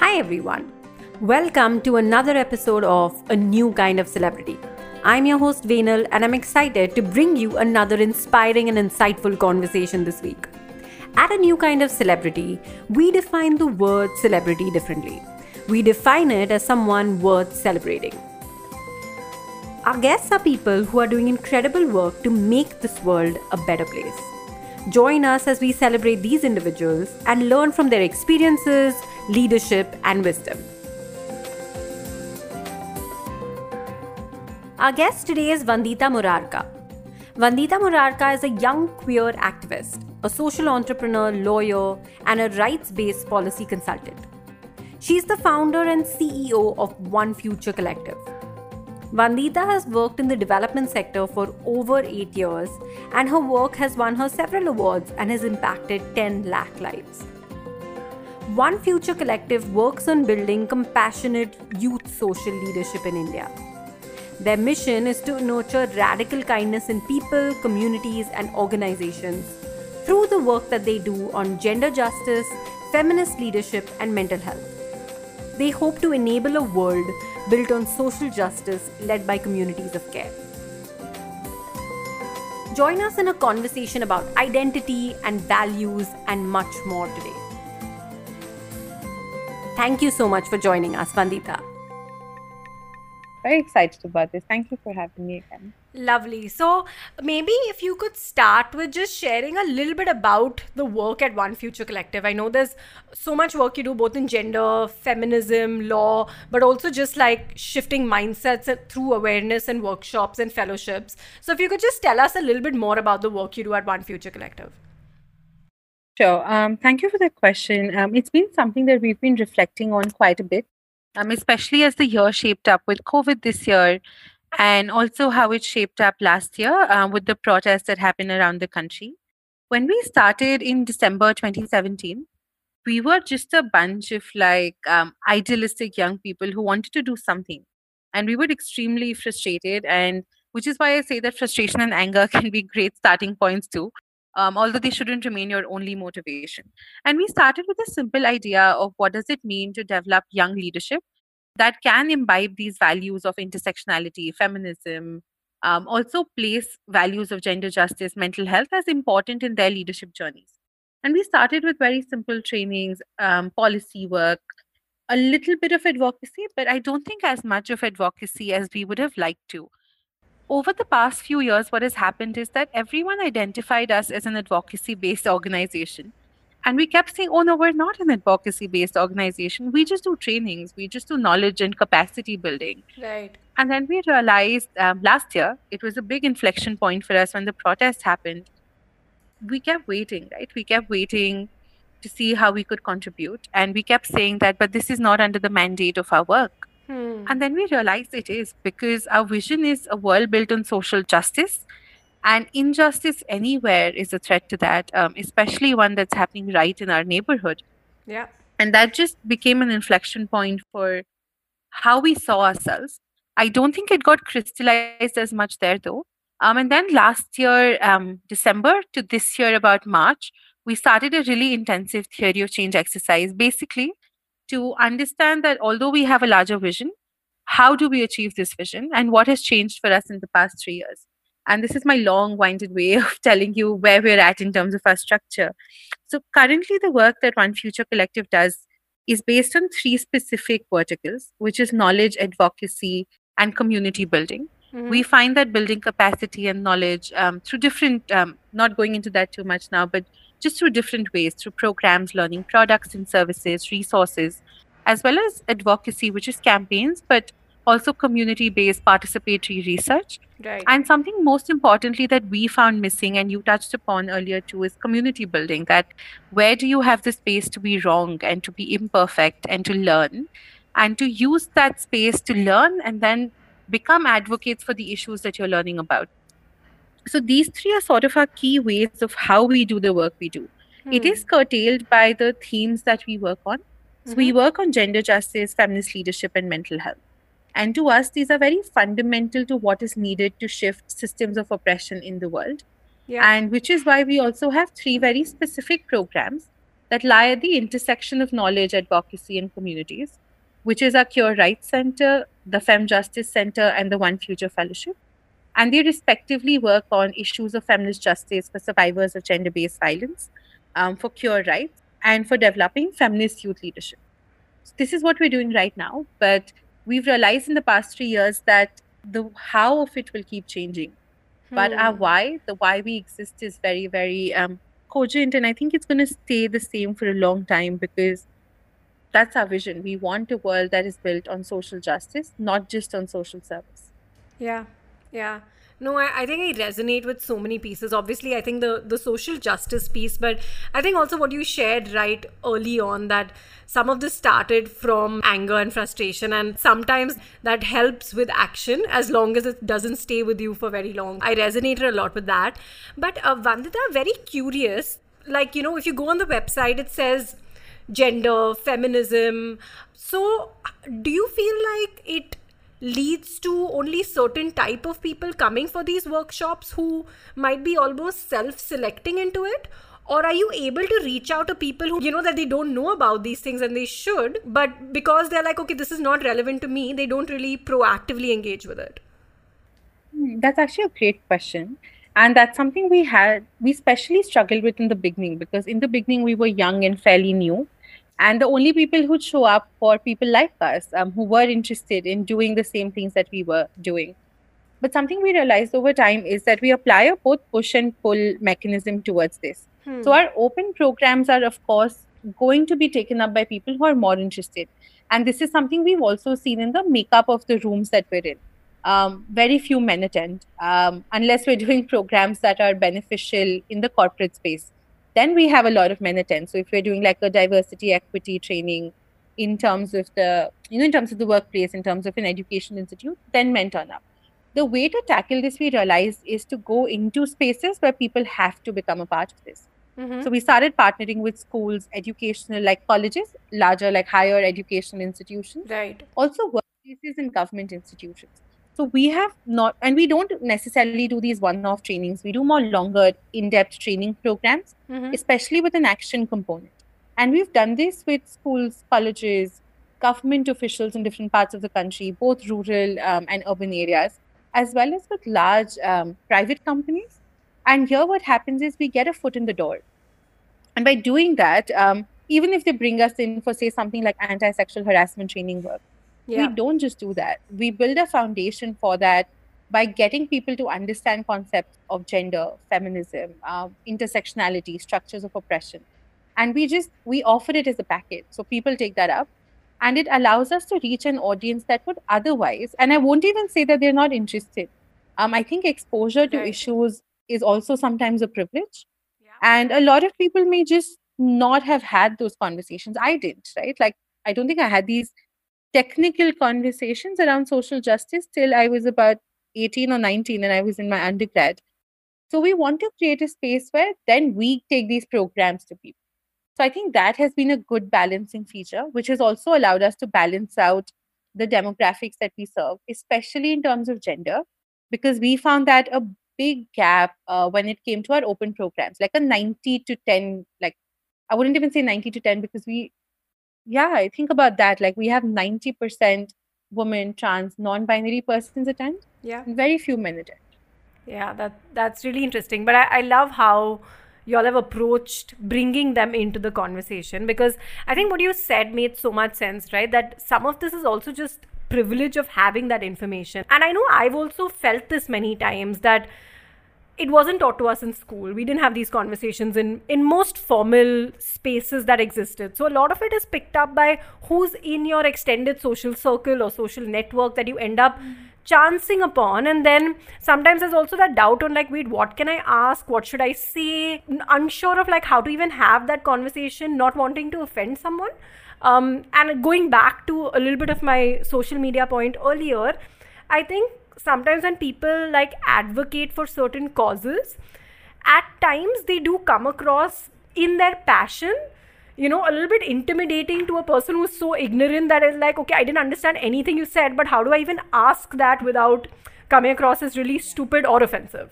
Hi, everyone. Welcome to another episode of A New Kind of Celebrity. I'm your host, Venal, and I'm excited to bring you another inspiring and insightful conversation this week. At A New Kind of Celebrity, we define the word celebrity differently. We define it as someone worth celebrating. Our guests are people who are doing incredible work to make this world a better place. Join us as we celebrate these individuals and learn from their experiences, leadership, and wisdom. Our guest today is Vandita Morarka. Vandita Morarka is a young queer activist, a social entrepreneur, lawyer, and a rights based policy consultant. She's the founder and CEO of One Future Collective. Vandita has worked in the development sector for over 8 years, and her work has won her several awards and has impacted 10 lakh lives. One Future Collective works on building compassionate youth social leadership in India. Their mission is to nurture radical kindness in people, communities, and organizations through the work that they do on gender justice, feminist leadership, and mental health. They hope to enable a world built on social justice led by communities of care. Join us in a conversation about identity and values and much more today. Thank you so much for joining us, Vandita very excited about this. Thank you for having me again. Lovely. So, maybe if you could start with just sharing a little bit about the work at One Future Collective. I know there's so much work you do both in gender, feminism, law, but also just like shifting mindsets through awareness and workshops and fellowships. So, if you could just tell us a little bit more about the work you do at One Future Collective. Sure. Um, thank you for that question. Um, it's been something that we've been reflecting on quite a bit um, especially as the year shaped up with COVID this year, and also how it shaped up last year um, with the protests that happened around the country. When we started in December 2017, we were just a bunch of like um, idealistic young people who wanted to do something. And we were extremely frustrated, and which is why I say that frustration and anger can be great starting points too um, although they shouldn't remain your only motivation. And we started with a simple idea of what does it mean to develop young leadership that can imbibe these values of intersectionality, feminism, um, also place values of gender justice, mental health as important in their leadership journeys. And we started with very simple trainings, um, policy work, a little bit of advocacy, but I don't think as much of advocacy as we would have liked to over the past few years, what has happened is that everyone identified us as an advocacy based organization. And we kept saying, oh no, we're not an advocacy based organization. We just do trainings, we just do knowledge and capacity building. Right. And then we realized um, last year, it was a big inflection point for us when the protest happened. We kept waiting, right? We kept waiting to see how we could contribute. And we kept saying that, but this is not under the mandate of our work. Hmm. And then we realized it is because our vision is a world built on social justice. And injustice anywhere is a threat to that, um, especially one that's happening right in our neighborhood. Yeah. And that just became an inflection point for how we saw ourselves. I don't think it got crystallized as much there though. Um, and then last year, um, December to this year, about March, we started a really intensive theory of change exercise. Basically, to understand that although we have a larger vision, how do we achieve this vision and what has changed for us in the past three years? And this is my long winded way of telling you where we're at in terms of our structure. So, currently, the work that One Future Collective does is based on three specific verticals, which is knowledge, advocacy, and community building. Mm-hmm. We find that building capacity and knowledge um, through different, um, not going into that too much now, but just through different ways, through programs, learning products and services, resources, as well as advocacy, which is campaigns, but also community based participatory research. Right. And something most importantly that we found missing, and you touched upon earlier too, is community building. That where do you have the space to be wrong and to be imperfect and to learn, and to use that space to learn and then become advocates for the issues that you're learning about so these three are sort of our key ways of how we do the work we do hmm. it is curtailed by the themes that we work on so mm-hmm. we work on gender justice feminist leadership and mental health and to us these are very fundamental to what is needed to shift systems of oppression in the world yeah. and which is why we also have three very specific programs that lie at the intersection of knowledge, advocacy, and communities, which is our Queer Rights Center, the Fem Justice Center, and the One Future Fellowship. And they respectively work on issues of feminist justice for survivors of gender based violence, um, for Queer Rights, and for developing feminist youth leadership. So this is what we're doing right now, but we've realized in the past three years that the how of it will keep changing. But our Hmm. why, the why we exist, is very, very um, cogent, and I think it's going to stay the same for a long time because that's our vision. We want a world that is built on social justice, not just on social service. Yeah, yeah. No, I, I think I resonate with so many pieces. Obviously, I think the, the social justice piece, but I think also what you shared right early on that some of this started from anger and frustration, and sometimes that helps with action as long as it doesn't stay with you for very long. I resonated a lot with that. But uh, Vandita, very curious. Like, you know, if you go on the website, it says gender, feminism. So, do you feel like it leads to only certain type of people coming for these workshops who might be almost self-selecting into it? Or are you able to reach out to people who, you know, that they don't know about these things and they should, but because they're like, okay, this is not relevant to me, they don't really proactively engage with it? Hmm, That's actually a great question. And that's something we had, we especially struggled with in the beginning because in the beginning we were young and fairly new. And the only people who'd show up were people like us um, who were interested in doing the same things that we were doing. But something we realized over time is that we apply a both push and pull mechanism towards this. Hmm. So our open programs are, of course, going to be taken up by people who are more interested. And this is something we've also seen in the makeup of the rooms that we're in. Um, very few men attend, um, unless we're doing programs that are beneficial in the corporate space. Then we have a lot of men attend. So if we're doing like a diversity, equity training in terms of the, you know, in terms of the workplace, in terms of an education institute, then men turn up the way to tackle this we realized is to go into spaces where people have to become a part of this Mhm. so we started partnering with schools educational like colleges larger like higher educational institutions Right. also workplaces and government institutions so we have not and we don't necessarily do these one-off trainings we do more longer in-depth training programs Mhm. especially with an action component. And we've done this with schools, colleges, government officials in different parts of the country, both rural um, and urban areas, as well as with large um, private companies. And here, what happens is we get a foot in the door. And by doing that, um, even if they bring us in for, say, something like anti sexual harassment training work, Yeah. we don't just do that. We build a foundation for that by getting people to understand concepts of gender, feminism, um, intersectionality, structures of oppression. And we just we offer it as a package. So people take that up and it allows us to reach an audience that would otherwise, and I won't even say that they're not interested. Um, I think exposure to Right. issues is also sometimes a privilege. Yeah. And a lot of people may just not have had those conversations. I did, right? Like, I don't think I had these technical conversations around social justice till I was about 18 or 19 and I was in my undergrad. So we want to create a space where then we take these programs to people. So I think that has been a good balancing feature, which has also allowed us to balance out the demographics that we serve, especially in terms of gender, because we found that a big gap uh, when it came to our open programs, like a 90 to 10, like I wouldn't even say 90 to 10 because we, yeah, I think about that. Like we have 90% women, trans, non binary persons attend, Yeah. very few men attend. Yeah, that that's really interesting. But I, I love how y'all have approached bringing them into the conversation because I think what you said made so much sense, right? That some of this is also just privilege of having that information. And I know I've also felt this many times that it wasn't taught to us in school. We didn't have these conversations in in most formal spaces that existed. So a lot of it is picked up by who's in your extended social circle or social network that you end up chancing upon and then sometimes there's also that doubt on like wait what can i ask what should i say unsure of like how to even have that conversation not wanting to offend someone um, and going back to a little bit of my social media point earlier i think sometimes when people like advocate for certain causes at times they do come across in their passion you know a little bit intimidating to a person who's so ignorant that is like okay i didn't understand anything you said but how do i even ask that without coming across as really stupid or offensive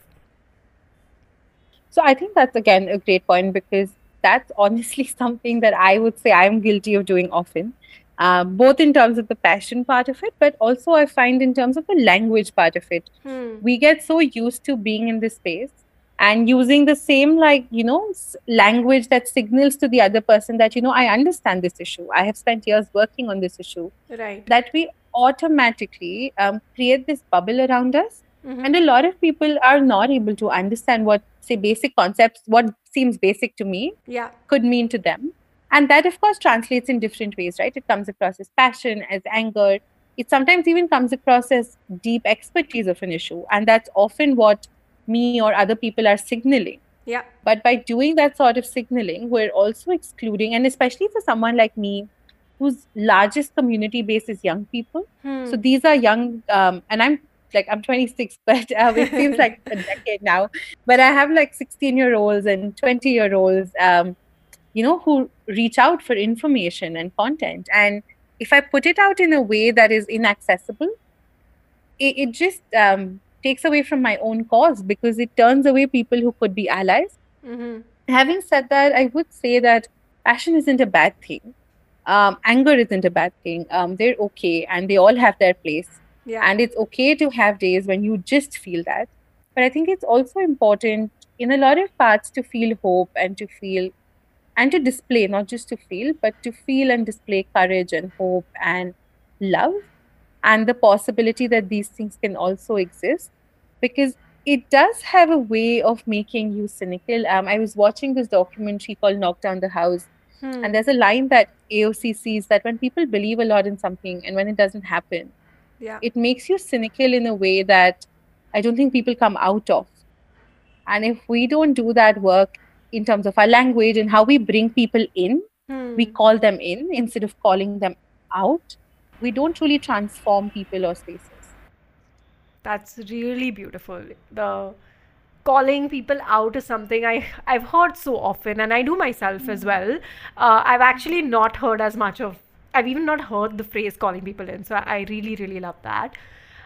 So I think that's again a great point because that's honestly something that I would say I'm guilty of doing often. Uh, both in terms of the passion part of it, but also I find in terms of the language part of it. Hmm. We get so used to being in this space and using the same, like, you know, language that signals to the other person that, you know, I understand this issue. I have spent years working on this issue, Right. that we automatically um, create this bubble around us. Mhm. And a lot of people are not able to understand what, say, basic concepts, what seems basic to me yeah. could mean to them. And that, of course, translates in different ways, right? It comes across as passion, as anger. It sometimes even comes across as deep expertise of an issue. And that's often what me or other people are signaling. Yeah. But by doing that sort of signaling, we're also excluding, and especially for someone like me, whose largest community base is young people. Hmm. So these are young, um, and I'm like I'm 26, but uh, it seems like a decade now. But I have like 16 year olds and 20 year olds, um, you know, who reach out for information and content. And if I put it out in a way that is inaccessible, it, it just um, takes away from my own cause because it turns away people who could be allies. Mhm. Having said that, I would say that passion isn't a bad thing. Um, anger isn't a bad thing. Um, they're okay and they all have their place. Yeah. And it's okay to have days when you just feel that. But I think it's also important in a lot of parts to feel hope and to feel and to display, not just to feel, but to feel and display courage and hope and love and the possibility that these things can also exist because it does have a way of making you cynical. Um, I was watching this documentary called Knock Down the House, Hmm. and there's a line that AOC sees that when people believe a lot in something and when it doesn't happen, yeah. it makes you cynical in a way that I don't think people come out of. And if we don't do that work in terms of our language and how we bring people in, we Hmm. call them in instead of calling them out, we don't truly transform people or spaces. That's really beautiful. The calling people out is something I I've heard so often, and I do myself as well. Uh, I've actually not heard as much of. I've even not heard the phrase calling people in, so I, I really really love that.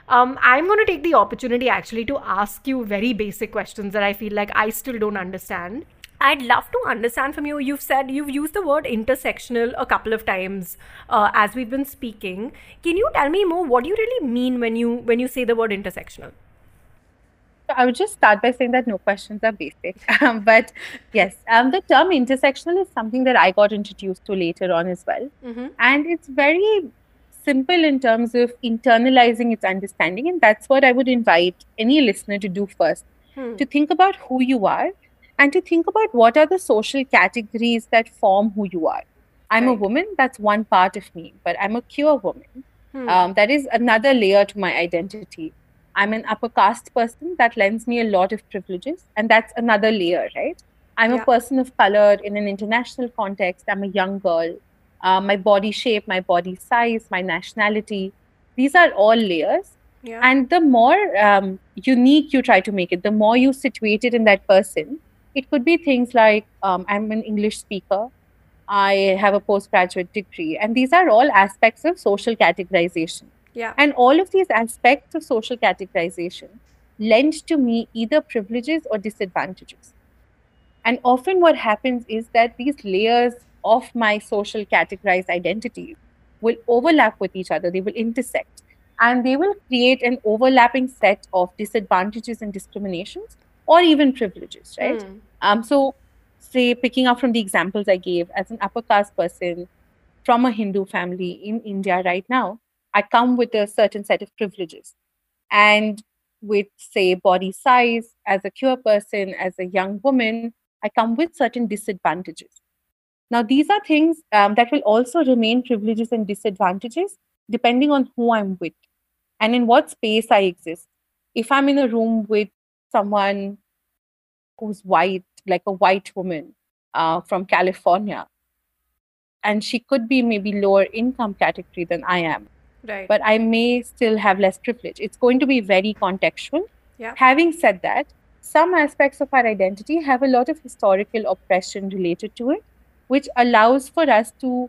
Um, I'm going to take the opportunity actually to ask you very basic questions that I feel like I still don't understand. I'd love to understand from you. You've said you've used the word intersectional a couple of times uh, as we've been speaking. Can you tell me more? What do you really mean when you when you say the word intersectional? I would just start by saying that no questions are basic. Um, but yes, um, the term intersectional is something that I got introduced to later on as well. Mm-hmm. And it's very simple in terms of internalizing its understanding. And that's what I would invite any listener to do first Hmm. to think about who you are and to think about what are the social categories that form who you are. I'm a woman, that's one part of me, but I'm a queer woman. Hmm. Um, that is another layer to my identity. I'm an upper caste person that lends me a lot of privileges, and that's another layer, right? I'm Yeah. a person of color in an international context. I'm a young girl. Uh, my body shape, my body size, my nationality, these are all layers. yeah. And the more um, unique you try to make it, the more you situate it in that person. It could be things like um, I'm an English speaker, I have a postgraduate degree, and these are all aspects of social categorization. yeah. And all of these aspects of social categorization lend to me either privileges or disadvantages. And often, what happens is that these layers of my social categorized identity will overlap with each other, they will intersect, and they will create an overlapping set of disadvantages and discriminations or even privileges, right? Hmm. Um, so, say, picking up from the examples I gave, as an upper caste person from a Hindu family in India right now, I come with a certain set of privileges. And with, say, body size, as a queer person, as a young woman, I come with certain disadvantages. Now, these are things um, that will also remain privileges and disadvantages depending on who I'm with and in what space I exist. If I'm in a room with someone who's white, like a white woman uh, from California, and she could be maybe lower income category than I am, Right. but I may still have less privilege. It's going to be very contextual. Yeah. Having said that, some aspects of our identity have a lot of historical oppression related to it, which allows for us to,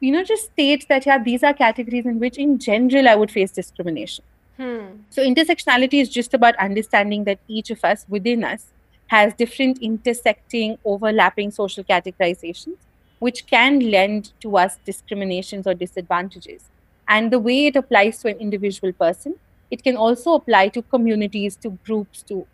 you know, just state that, yeah, these are categories in which, in general, I would face discrimination. Hmm. So, intersectionality is just about understanding that each of us within us has different intersecting, overlapping social categorizations, which can lend to us discriminations or disadvantages. And the way it applies to an individual person, it can also apply to communities, to groups, to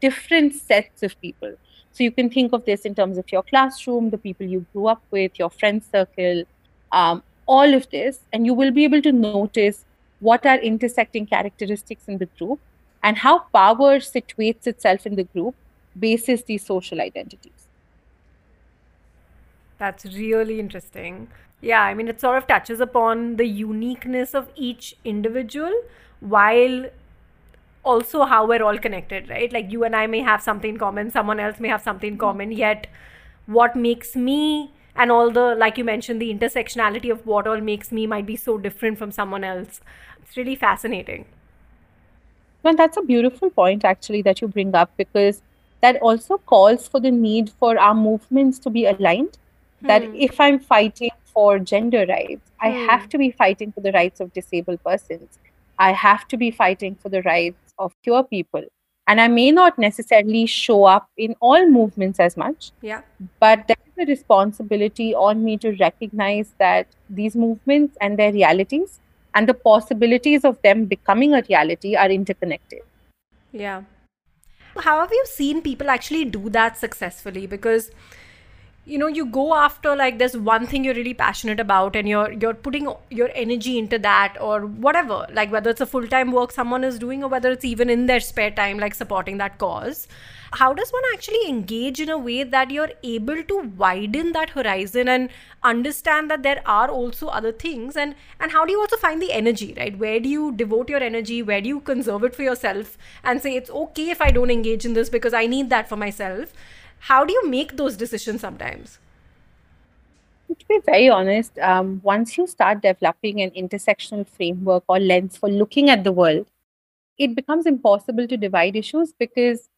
different sets of people. So you can think of this in terms of your classroom, the people you grew up with, your friend circle, um, all of this, and you will be able to notice what are intersecting characteristics in the group and how power situates itself in the group bases these social identities. That's really interesting. Yeah, I mean, it sort of touches upon the uniqueness of each individual while also how we're all connected, right? Like you and I may have something in common, someone else may have something in common, yet what makes me and all the like you mentioned the intersectionality of what all makes me might be so different from someone else. It's really fascinating. Well that's a beautiful point actually that you bring up because that also calls for the need for our movements to be aligned. Hmm. that if i'm fighting for gender rights hmm. i have to be fighting for the rights of disabled persons. I have to be fighting for the rights of queer people. And i may not necessarily show up in all movements as much yeah. but there a responsibility on me to recognize that these movements and their realities and the possibilities of them becoming a reality are interconnected. Yeah. How have you seen people actually do that successfully? Because you know you go after like there's one thing you're really passionate about and you're you're putting your energy into that or whatever like whether it's a full-time work someone is doing or whether it's even in their spare time like supporting that cause. How does one actually engage in a way that you're able to widen that horizon and understand that there are also other things? And and how do you also find the energy right? Where do you devote your energy? Where do you conserve it for yourself and say it's okay if i don't engage in this because i need that for myself how do you make those decisions sometimes? To be very honest um, once you start developing an intersectional framework or lens for looking at the world it becomes impossible to divide issues because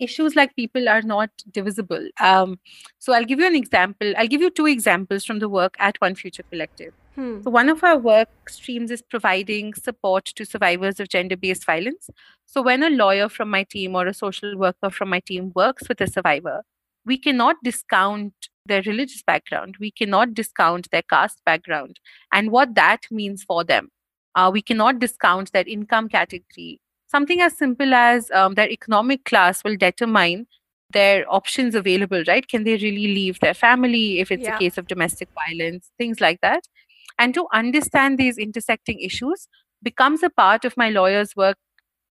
issues like people are not divisible. Um, so i'll give you an example. I'll give you two examples from the work at one future collective. Hmm. so one of our work streams is providing support to survivors of gender-based violence. So when a lawyer from my team or a social worker from my team works with a survivor we cannot discount their religious background. We cannot discount their caste background and what that means for them. Uh, we cannot discount their income category. Something as simple as um, their economic class will determine their options available, right? Can they really leave their family if it's yeah. a case of domestic violence, things like that? And to understand these intersecting issues becomes a part of my lawyer's work,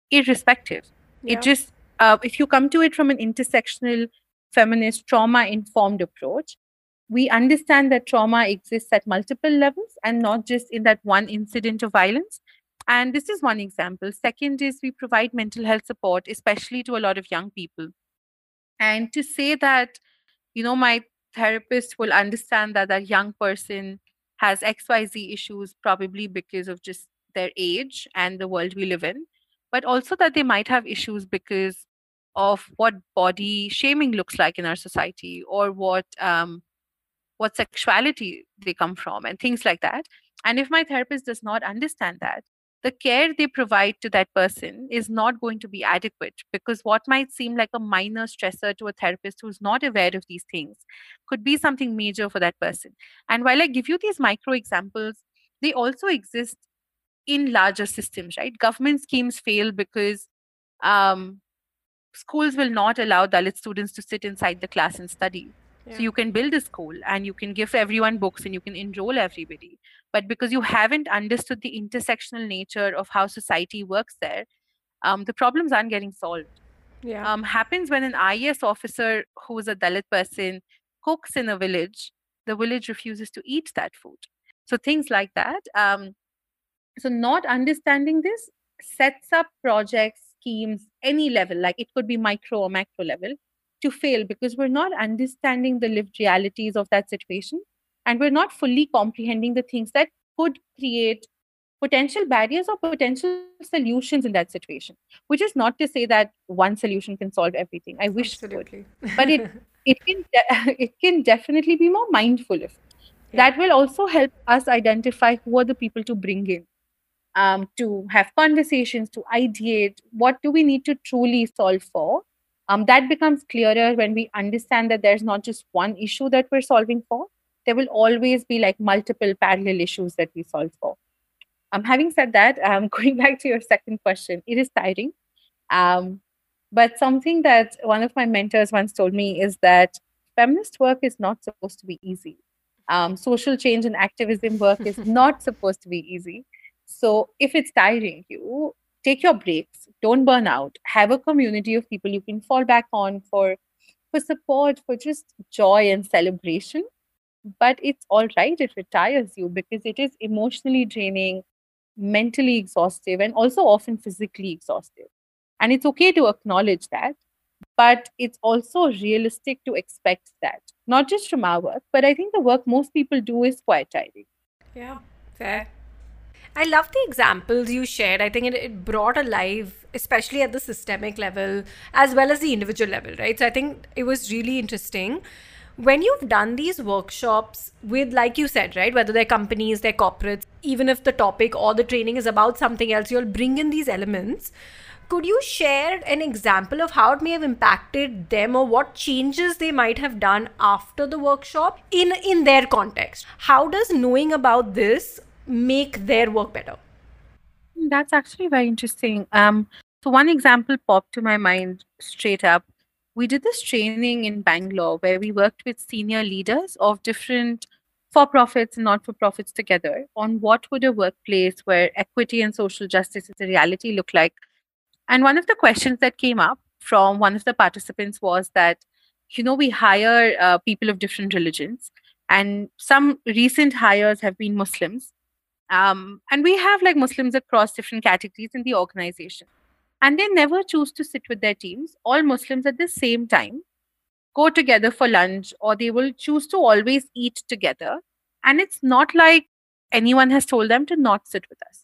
irrespective. Yeah. It just, uh, if you come to it from an intersectional feminist trauma informed approach, we understand that trauma exists at multiple levels and not just in that one incident of violence. And this is one example. Second is we provide mental health support, especially to a lot of young people. And to say that, you know, my therapist will understand that that young person has XYZ issues, probably because of just their age and the world we live in, but also that they might have issues because of what body shaming looks like in our society or what um, what sexuality they come from and things like that. And if my therapist does not understand that the care they provide to that person is not going to be adequate because what might seem like a minor stressor to a therapist who's not aware of these things could be something major for that person. And while i give you these micro examples they also exist in larger systems right? Government schemes fail because um, schools will not allow Dalit students to sit inside the class and study. Yeah. So you can build a school and you can give everyone books and you can enroll everybody. But because you haven't understood the intersectional nature of how society works there, um, the problems aren't getting solved. Yeah. Um, happens when an IAS officer who is a Dalit person cooks in a village, the village refuses to eat that food. So things like that. Um, so not understanding this sets up projects schemes, any level, like it could be micro or macro level, to fail because we're not understanding the lived realities of that situation and we're not fully comprehending the things that could create potential barriers or potential solutions in that situation which is not to say that one solution can solve everything i wish Absolutely. it but it it can de- it can definitely be more mindful of yeah. that will also help us identify who are the people to bring in um, to have conversations, to ideate what do we need to truly solve for, Um, that becomes clearer when we understand that there's not just one issue that we're solving for. There will always be like multiple parallel issues that we solve for. Um, having said that, um, going back to your second question, it is tiring. Um, but something that one of my mentors once told me is that feminist work is not supposed to be easy. Um, social change and activism work is not supposed to be easy. So if it's tiring you, take your breaks, don't burn out, have a community of people you can fall back on for for support, for just joy and celebration. But it's all right if it tires you because it is emotionally draining, mentally exhaustive, and also often physically exhaustive. And it's okay to acknowledge that, but it's also realistic to expect that, not just from our work, but I think the work most people do is quite tiring. Yeah, fair. I love the examples you shared. I think it, it brought alive, especially at the systemic level as well as the individual level, right? So I think it was really interesting. When you've done these workshops with, like you said, right, whether they're companies, they're corporates, even if the topic or the training is about something else, you'll bring in these elements. Could you share an example of how it may have impacted them or what changes they might have done after the workshop in in their context? How does knowing about this make their work better? That's actually very interesting. Um, so one example popped to my mind straight up. We did this training in Bangalore where we worked with senior leaders of different for-profits and not-for-profits together on what would a workplace where equity and social justice is a reality look like. And one of the questions that came up from one of the participants was that, you know, we hire uh, people of different religions, and some recent hires have been Muslims. Um, and we have like Muslims across different categories in the organization. And they never choose to sit with their teams, all Muslims at the same time, go together for lunch, or they will choose to always eat together. And it's not like anyone has told them to not sit with us.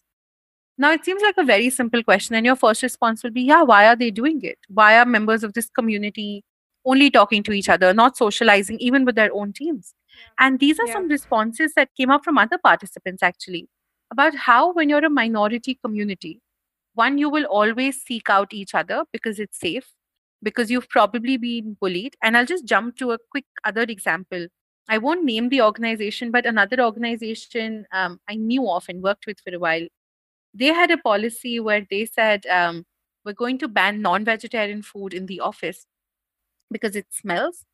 Now, it seems like a very simple question, and your first response will be, Yeah, why are they doing it? Why are members of this community only talking to each other, not socializing, even with their own teams? And these are yeah. some responses that came up from other participants actually about how, when you're a minority community, one, you will always seek out each other because it's safe, because you've probably been bullied. And I'll just jump to a quick other example. I won't name the organization, but another organization um, I knew of and worked with for a while, they had a policy where they said, um, we're going to ban non vegetarian food in the office because it smells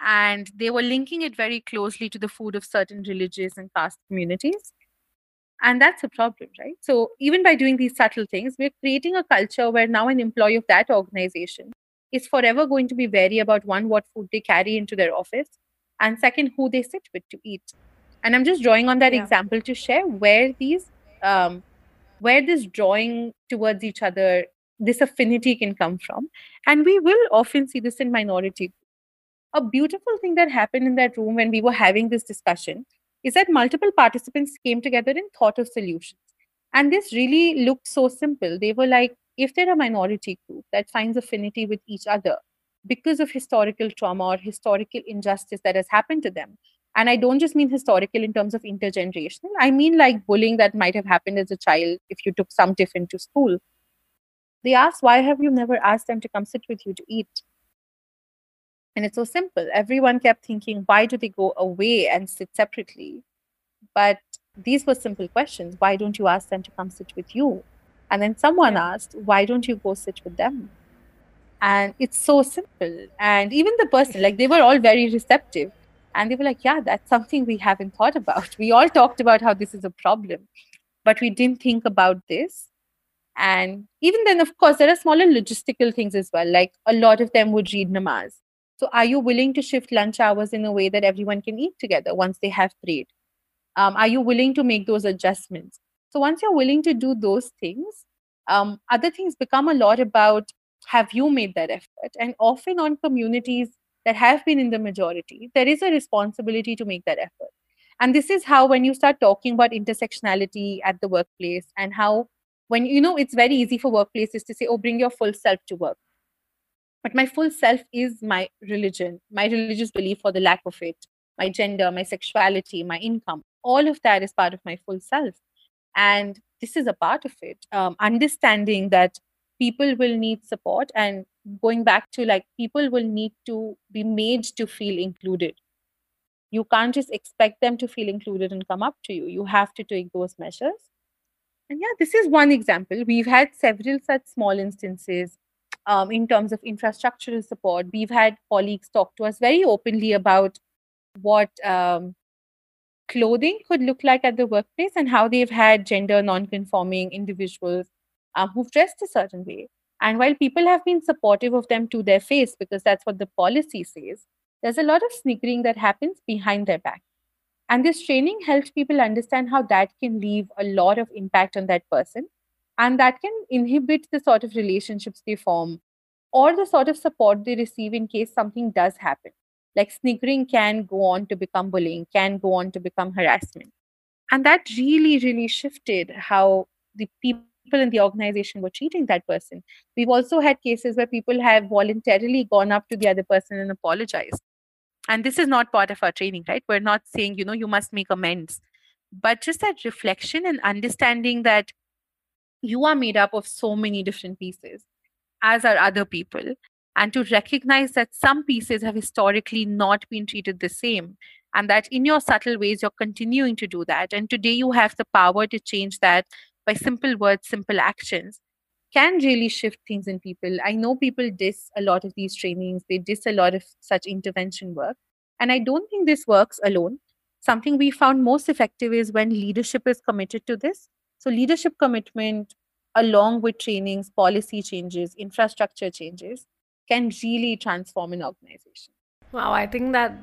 and they were linking it very closely to the food of certain religious and caste communities and that's a problem right? So even by doing these subtle things we're creating a culture where now an employee of that organization is forever going to be wary about one what food they carry into their office and second who they sit with to eat. And i'm just drawing on that yeah. example to share where these um, where this drawing towards each other this affinity can come from. And we will often see this in minority a beautiful thing that happened in that room when we were having this discussion is that multiple participants came together and thought of solutions. And this really looked so simple. They were like, if they're a minority group that finds affinity with each other because of historical trauma or historical injustice that has happened to them, and I don't just mean historical in terms of intergenerational, I mean like bullying that might have happened as a child if you took some tiffin to school. They asked, Why have you never asked them to come sit with you to eat? And it's so simple. Everyone kept thinking, why do they go away and sit separately? But these were simple questions. Why don't you ask them to come sit with you? And then someone yeah. asked, why don't you go sit with them? And it's so simple. And even the person, like they were all very receptive. And they were like, yeah, that's something we haven't thought about. We all talked about how this is a problem, but we didn't think about this. And even then, of course, there are smaller logistical things as well. Like a lot of them would read namaz. So, are you willing to shift lunch hours in a way that everyone can eat together once they have prayed? Um, are you willing to make those adjustments? So, once you're willing to do those things, um, other things become a lot about have you made that effort? And often on communities that have been in the majority, there is a responsibility to make that effort. And this is how, when you start talking about intersectionality at the workplace, and how, when you know, it's very easy for workplaces to say, oh, bring your full self to work but my full self is my religion my religious belief or the lack of it my gender my sexuality my income. All of that is part of my full self. And this is a part of it. Um, understanding that people will need support and going back to like people will need to be made to feel included. You can't just expect them to feel included and come up to you. You have to take those measures. And yeah this is one example. We've had several such small instances um, in terms of infrastructural support. We've had colleagues talk to us very openly about what um, clothing could look like at the workplace and how they've had gender non-conforming individuals um, who've dressed a certain way. And while people have been supportive of them to their face because that's what the policy says there's a lot of sniggering that happens behind their back. And this training helps people understand how that can leave a lot of impact on that person and that can inhibit the sort of relationships they form or the sort of support they receive in case something does happen. Like sniggering can go on to become bullying, can go on to become harassment. And that really, really shifted how the people in the organization were treating that person. We've also had cases where people have voluntarily gone up to the other person and apologized and this is not part of our training right we're not saying you know you must make amends but just that reflection and understanding that you are made up of so many different pieces as are other people and to recognize that some pieces have historically not been treated the same and that in your subtle ways you're continuing to do that and today you have the power to change that by simple words simple actions can really shift things in people. I know people diss a lot of these trainings, they diss a lot of such intervention work. And I don't think this works alone. Something we found most effective is when leadership is committed to this. So, leadership commitment, along with trainings, policy changes, infrastructure changes, can really transform an organization. Wow, I think that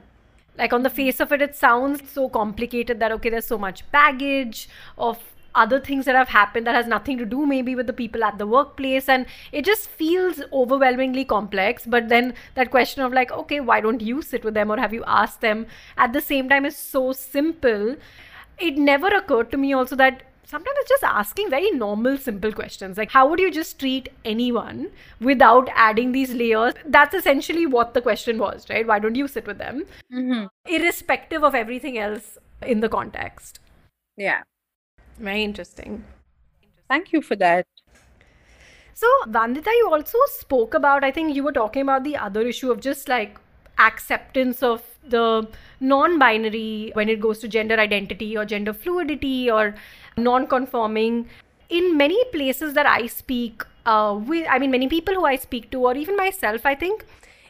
like on the face of it it sounds so complicated that okay there's so much baggage of other things that have happened that has nothing to do maybe with the people at the workplace. And it just feels overwhelmingly complex. But then that question of like okay why don't you sit with them or have you asked them? At the same time is so simple. It never occurred to me also that sometimes it's just asking very normal simple questions like how would you just treat anyone without adding these layers that's essentially what the question was right why don't you sit with them mm-hmm. irrespective of everything else in the context yeah very interesting. Thank you for that. So, Vandita, you also spoke about, I think you were talking about the other issue of just like acceptance of the non binary when it goes to gender identity or gender fluidity or non conforming. In many places that I speak uh, with, I mean, many people who I speak to, or even myself, I think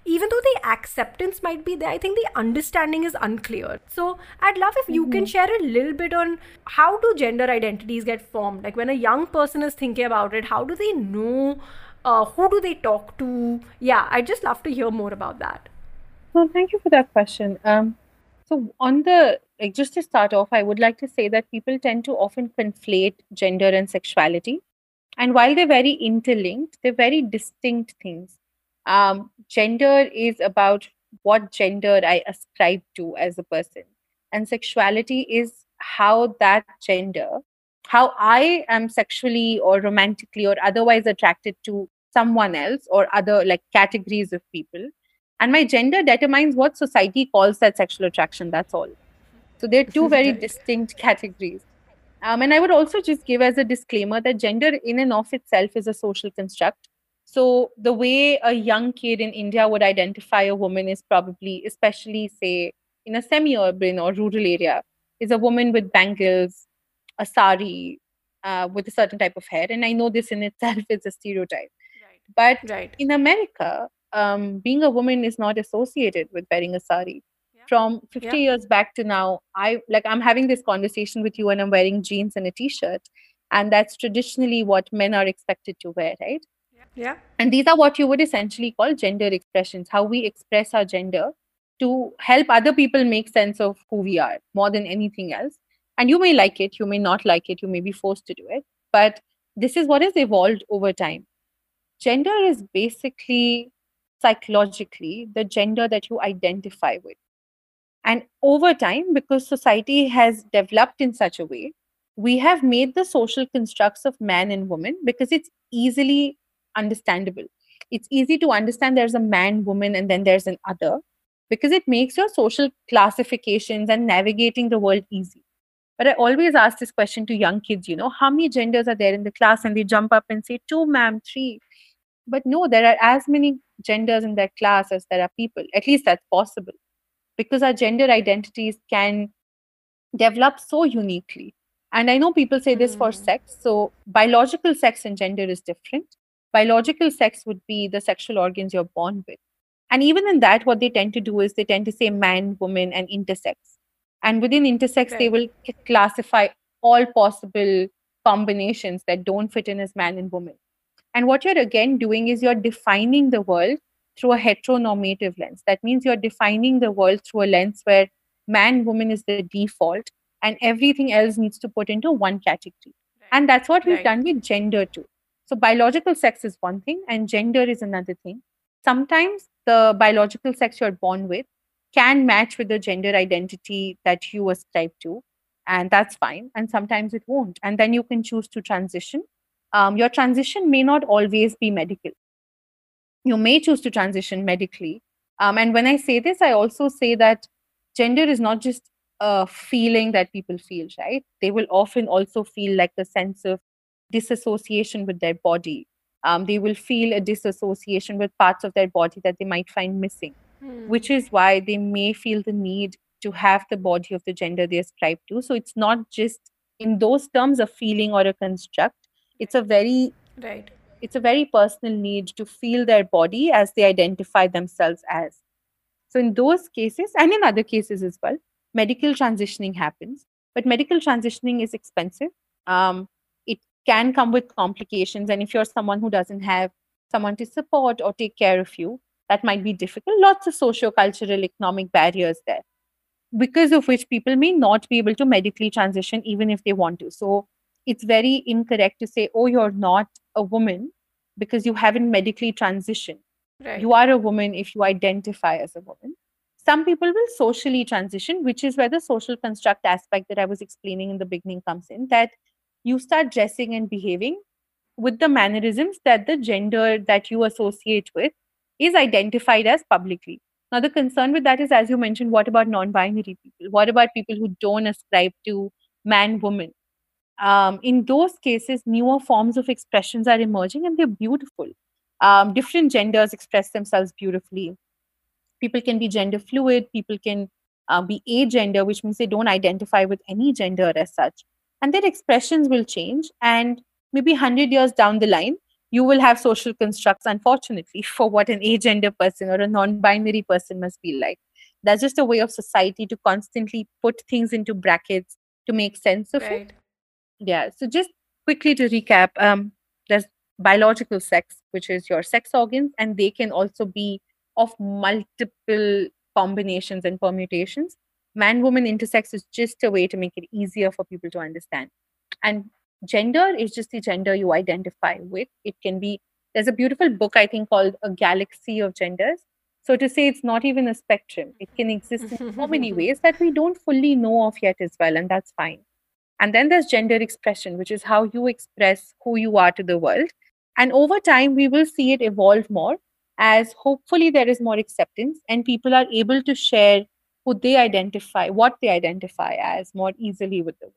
even though the acceptance might be there, I think the understanding is unclear. So I'd love if you mm-hmm. can share a little bit on how do gender identities get formed? Like when a young person is thinking about it, how do they know? Uh, who do they talk to? Yeah, I'd just love to hear more about that. Well, thank you for that question. Um, so on the like just to start off, I would like to say that people tend to often conflate gender and sexuality. And while they're very interlinked, they're very distinct things um, gender is about what gender I ascribe to as a person. And sexuality is how that gender, how I am sexually or romantically or otherwise attracted to someone else or other like categories of people. And my gender determines what society calls that sexual attraction. That's all. So they're two very distinct categories. Um, and I would also just give as a disclaimer that gender in and of itself is a social construct so the way a young kid in India would identify a woman is probably, especially say in a semi-urban or rural area, is a woman with bangles, a sari, uh, with a certain type of hair. And I know this in itself is a stereotype. Right. But right. in America, um, being a woman is not associated with wearing a sari. Yeah. From 50 yeah. years back to now, I like I'm having this conversation with you and I'm wearing jeans and a t-shirt. And that's traditionally what men are expected to wear, right? Yeah. And these are what you would essentially call gender expressions, how we express our gender to help other people make sense of who we are more than anything else. And you may like it, you may not like it, you may be forced to do it, but this is what has evolved over time. Gender is basically psychologically the gender that you identify with. And over time, because society has developed in such a way, we have made the social constructs of man and woman because it's easily understandable. It's easy to understand there's a man, woman, and then there's an other because it makes your social classifications and navigating the world easy. But I always ask this question to young kids, you know, how many genders are there in the class? And they jump up and say, two, ma'am, three. But no, there are as many genders in that class as there are people. At least that's possible. Because our gender identities can develop so uniquely. And I know people say this for Hmm. sex. So biological sex and gender is different. Biological sex would be the sexual organs you're born with. And even in that, what they tend to do is they tend to say man, woman, and intersex. And within intersex, they will classify all possible combinations that don't fit in as man and woman. And what you're again doing is you're defining the world through a heteronormative lens. That means you're defining the world through a lens where man, woman is the default, and everything else needs to put into one category. And that's what we've Right. done with gender too. So biological sex is one thing, and gender is another thing. Sometimes the biological sex you're born with can match with the gender identity that you ascribe to, and that's fine. And sometimes it won't. And then you can choose to transition. Um, your transition may not always be medical. You may choose to transition medically. Um, and when I say this, I also say that gender is not just a feeling that people feel, right? They will often also feel like a sense of disassociation with their body. Um, they will feel a disassociation with parts of their body that they might find missing, which Hmm. is why they may feel the need to have the body of the gender they ascribe to. So it's not just in those terms a feeling or a construct. It's a very Right. it's a very personal need to feel their body as they identify themselves as. So, in those cases, and in other cases as well, medical transitioning happens. But medical transitioning is expensive. Um, it can come with complications. And if you're someone who doesn't have someone to support or take care of you, that might be difficult. Lots of socio-cultural, economic barriers there, because of which people may not be able to medically transition even if they want to. So, it's very incorrect to say, oh, you're not a woman because you haven't medically transitioned. Right. You are a woman if you identify as a woman. Some people will socially transition, which is where the social construct aspect that I was explaining in the beginning comes in that you start dressing and behaving with the mannerisms that the gender that you associate with is identified as publicly. Now, the concern with that is, as you mentioned, what about non binary people? What about people who don't ascribe to man woman? Um, in those cases, newer forms of expressions are emerging and they're beautiful. Um, different genders express themselves beautifully. People can be gender fluid, people can uh, be agender, which means they don't identify with any gender as such. And their expressions will change. And maybe 100 years down the line, you will have social constructs, unfortunately, for what an agender person or a non binary person must be like. That's just a way of society to constantly put things into brackets to make sense of it. Yeah. So just quickly to recap, um, there's biological sex, which is your sex organs, and they can also be of multiple combinations and permutations. Man woman intersex is just a way to make it easier for people to understand. And gender is just the gender you identify with. It can be, there's a beautiful book, I think, called A Galaxy of Genders. So to say it's not even a spectrum, it can exist in so many ways that we don't fully know of yet as well, and that's fine. And then there's gender expression, which is how you express who you are to the world. And over time, we will see it evolve more as hopefully there is more acceptance and people are able to share who they identify, what they identify as more easily with the world.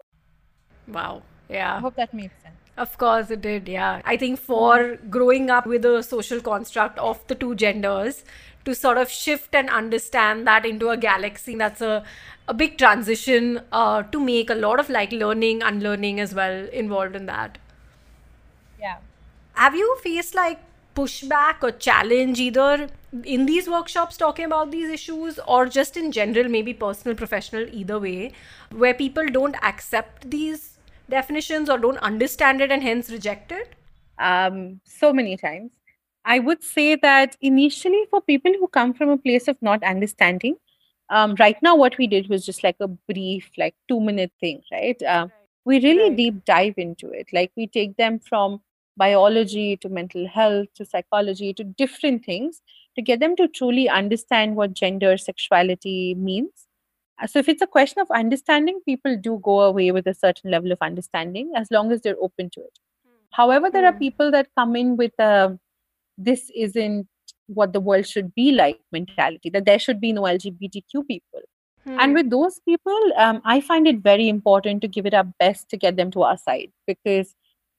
Wow. Yeah. I hope that makes sense. Of course it did, yeah. I think for growing up with a social construct of the two genders, to sort of shift and understand that into a galaxy, that's a, a big transition uh, to make a lot of like learning, unlearning as well involved in that. Yeah. Have you faced like pushback or challenge either in these workshops talking about these issues or just in general, maybe personal, professional, either way, where people don't accept these definitions or don't understand it and hence reject it? Um, so many times. I would say that initially, for people who come from a place of not understanding, um, right now, what we did was just like a brief, like two minute thing, right? Um, we really Right. deep dive into it. Like we take them from biology to mental health to psychology to different things to get them to truly understand what gender sexuality means. Uh, So, if it's a question of understanding, people do go away with a certain level of understanding as long as they're open to it. However, there are Hmm. people that come in with a this isn't what the world should be like mentality, that there should be no LGBTQ people. And Hmm. with those people, um, I find it very important to give it our best to get them to our side because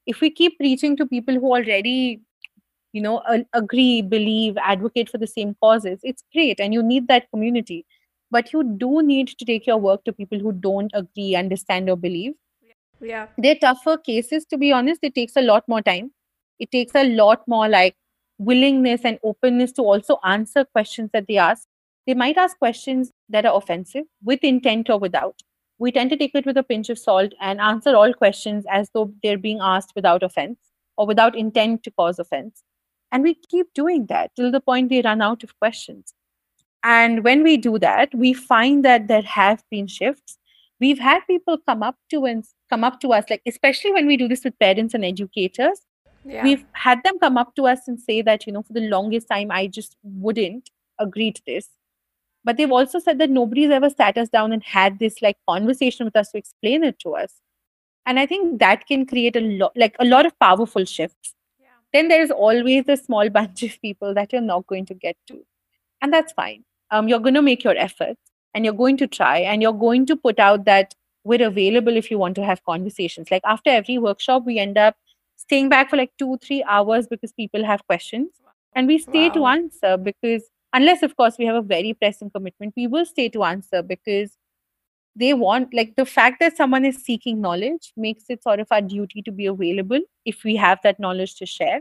if we keep preaching to people who already you know a- agree believe advocate for the same causes it's great and you need that community but you do need to take your work to people who don't agree understand or believe Yeah. they're tougher cases to be honest it takes a lot more time it takes a lot more like willingness and openness to also answer questions that they ask. They might ask questions that are offensive with intent or without. We tend to take it with a pinch of salt and answer all questions as though they're being asked without offense or without intent to cause offense. And we keep doing that till the point we run out of questions. And when we do that, we find that there have been shifts. We've had people come up to and come up to us, like especially when we do this with parents and educators, Yeah. we've had them come up to us and say that, you know, for the longest time, I just wouldn't agree to this. But they've also said that nobody's ever sat us down and had this like conversation with us to explain it to us. And I think that can create a lot, like a lot of powerful shifts. Yeah. Then there is always a small bunch of people that you're not going to get to and that's fine um, you're going to make your efforts and you're going to try and you're going to put out that we're available if you want to have conversations like after every workshop we end up staying back for like two three hours because people have questions. And we stay to answer because unless of course we have a very pressing commitment we will stay to answer because they want like the fact that someone is seeking knowledge makes it sort of our duty to be available if we have that knowledge to share.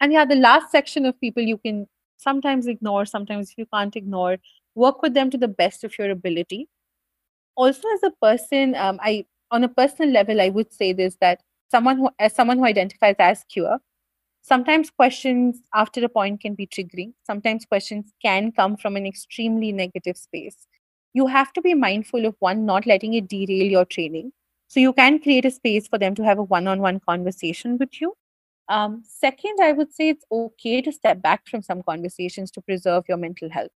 And yeah, the last section of people you can sometimes ignore, sometimes if you can't ignore, work with them to the best of your ability. Also, as a person, um, I on a personal level, I would say this that someone who as someone who identifies as queer, sometimes questions after a point can be triggering. Sometimes questions can come from an extremely negative space. You have to be mindful of one, not letting it derail your training. So you can create a space for them to have a one-on-one conversation with you um, second, I would say it's okay to step back from some conversations to preserve your mental health.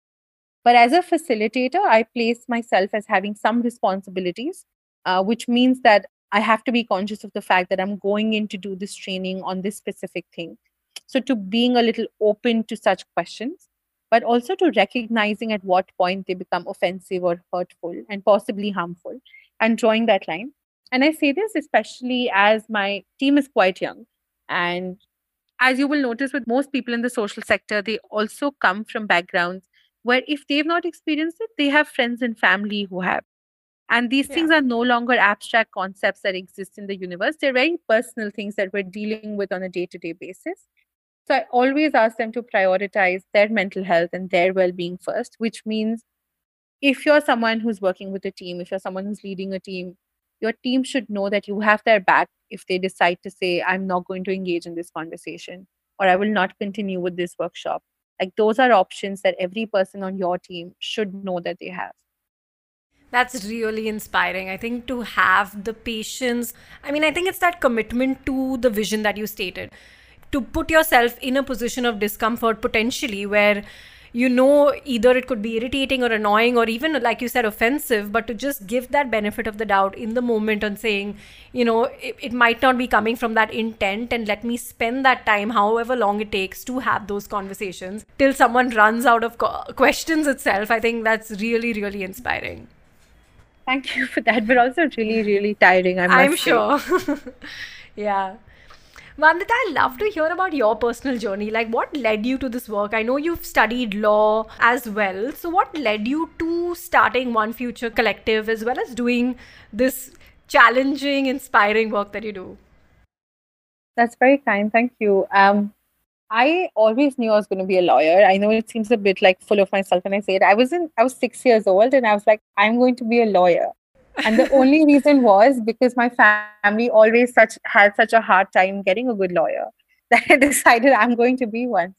But as a facilitator, I place myself as having some responsibilities, uh, which means that I have to be conscious of the fact that I'm going in to do this training on this specific thing. So, to being a little open to such questions, but also to recognizing at what point they become offensive or hurtful and possibly harmful and drawing that line. And I say this especially as my team is quite young. And as you will notice with most people in the social sector, they also come from backgrounds where if they've not experienced it, they have friends and family who have. And these Yeah. things are no longer abstract concepts that exist in the universe. They're very personal things that we're dealing with on a day to day basis. So I always ask them to prioritize their mental health and their well being first, which means if you're someone who's working with a team, if you're someone who's leading a team, your team should know that you have their back if they decide to say, I'm not going to engage in this conversation or I will not continue with this workshop. Like those are options that every person on your team should know that they have. That's really inspiring. I think to have the patience, I mean, I think it's that commitment to the vision that you stated. To put yourself in a position of discomfort potentially where you know either it could be irritating or annoying or even like you said offensive but to just give that benefit of the doubt in the moment on saying you know it, it might not be coming from that intent and let me spend that time however long it takes to have those conversations till someone runs out of questions itself i think that's really really inspiring Thank you for that, but also really, really tiring. I must I'm sure. yeah. Vandita, I'd love to hear about your personal journey. Like, what led you to this work? I know you've studied law as well. So, what led you to starting One Future Collective as well as doing this challenging, inspiring work that you do? That's very kind. Thank you. Um, I always knew I was going to be a lawyer. I know it seems a bit like full of myself when I say it. I was in, I was six years old, and I was like, I'm going to be a lawyer. And the only reason was because my family always such had such a hard time getting a good lawyer that I decided I'm going to be one.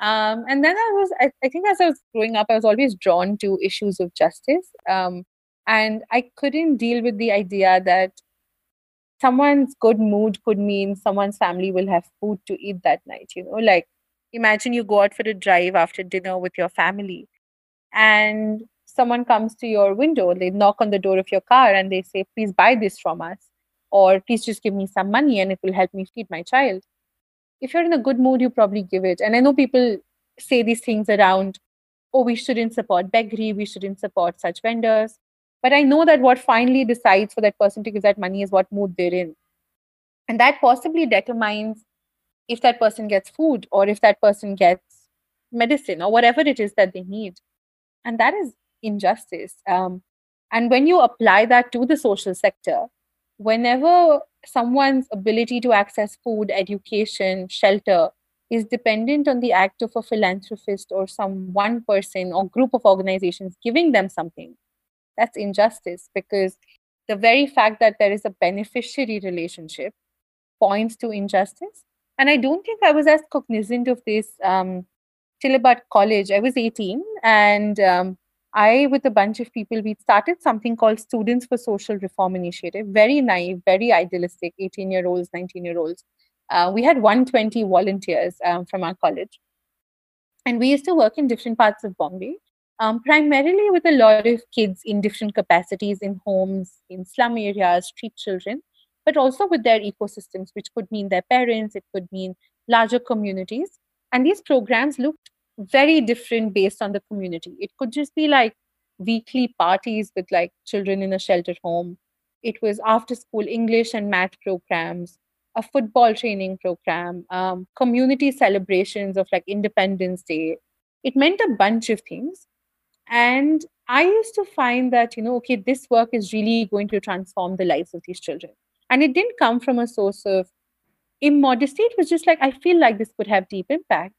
Um, and then I was, I, I think, as I was growing up, I was always drawn to issues of justice. Um, and I couldn't deal with the idea that someone's good mood could mean someone's family will have food to eat that night you know? Like imagine you go out for a drive after dinner with your family and someone comes to your window they knock on the door of your car and they say please buy this from us or please just give me some money and it will help me feed my child. If you're in a good mood you probably give it. And i know people say these things around oh, we shouldn't support beggary, we shouldn't support such vendors. But I know that what finally decides for that person to give that money is what mood they're in. And that possibly determines if that person gets food or if that person gets medicine or whatever it is that they need. And that is injustice. Um, and when you apply that to the social sector, whenever someone's ability to access food, education, shelter is dependent on the act of a philanthropist or some one person or group of organizations giving them something, that's injustice because the very fact that there is a beneficiary relationship points to injustice. And I don't think I was as cognizant of this um, till about college. I was 18 and um, I, with a bunch of people, we started something called Students for Social Reform Initiative. Very naive, very idealistic, 18 year olds, 19 year olds. Uh, we had 120 volunteers um, from our college. And we used to work in different parts of Bombay, um, primarily with a lot of kids in different capacities in homes, in slum areas, street children, but also with their ecosystems, which could mean their parents, it could mean larger communities. And these programs looked very different based on the community. It could just be like weekly parties with like children in a sheltered home. It was after school English and math programs, a football training program, um, community celebrations of like Independence Day. It meant a bunch of things. And I used to find that, you know, okay, this work is really going to transform the lives of these children. And it didn't come from a source of immodesty. It was just like, I feel like this could have deep impact.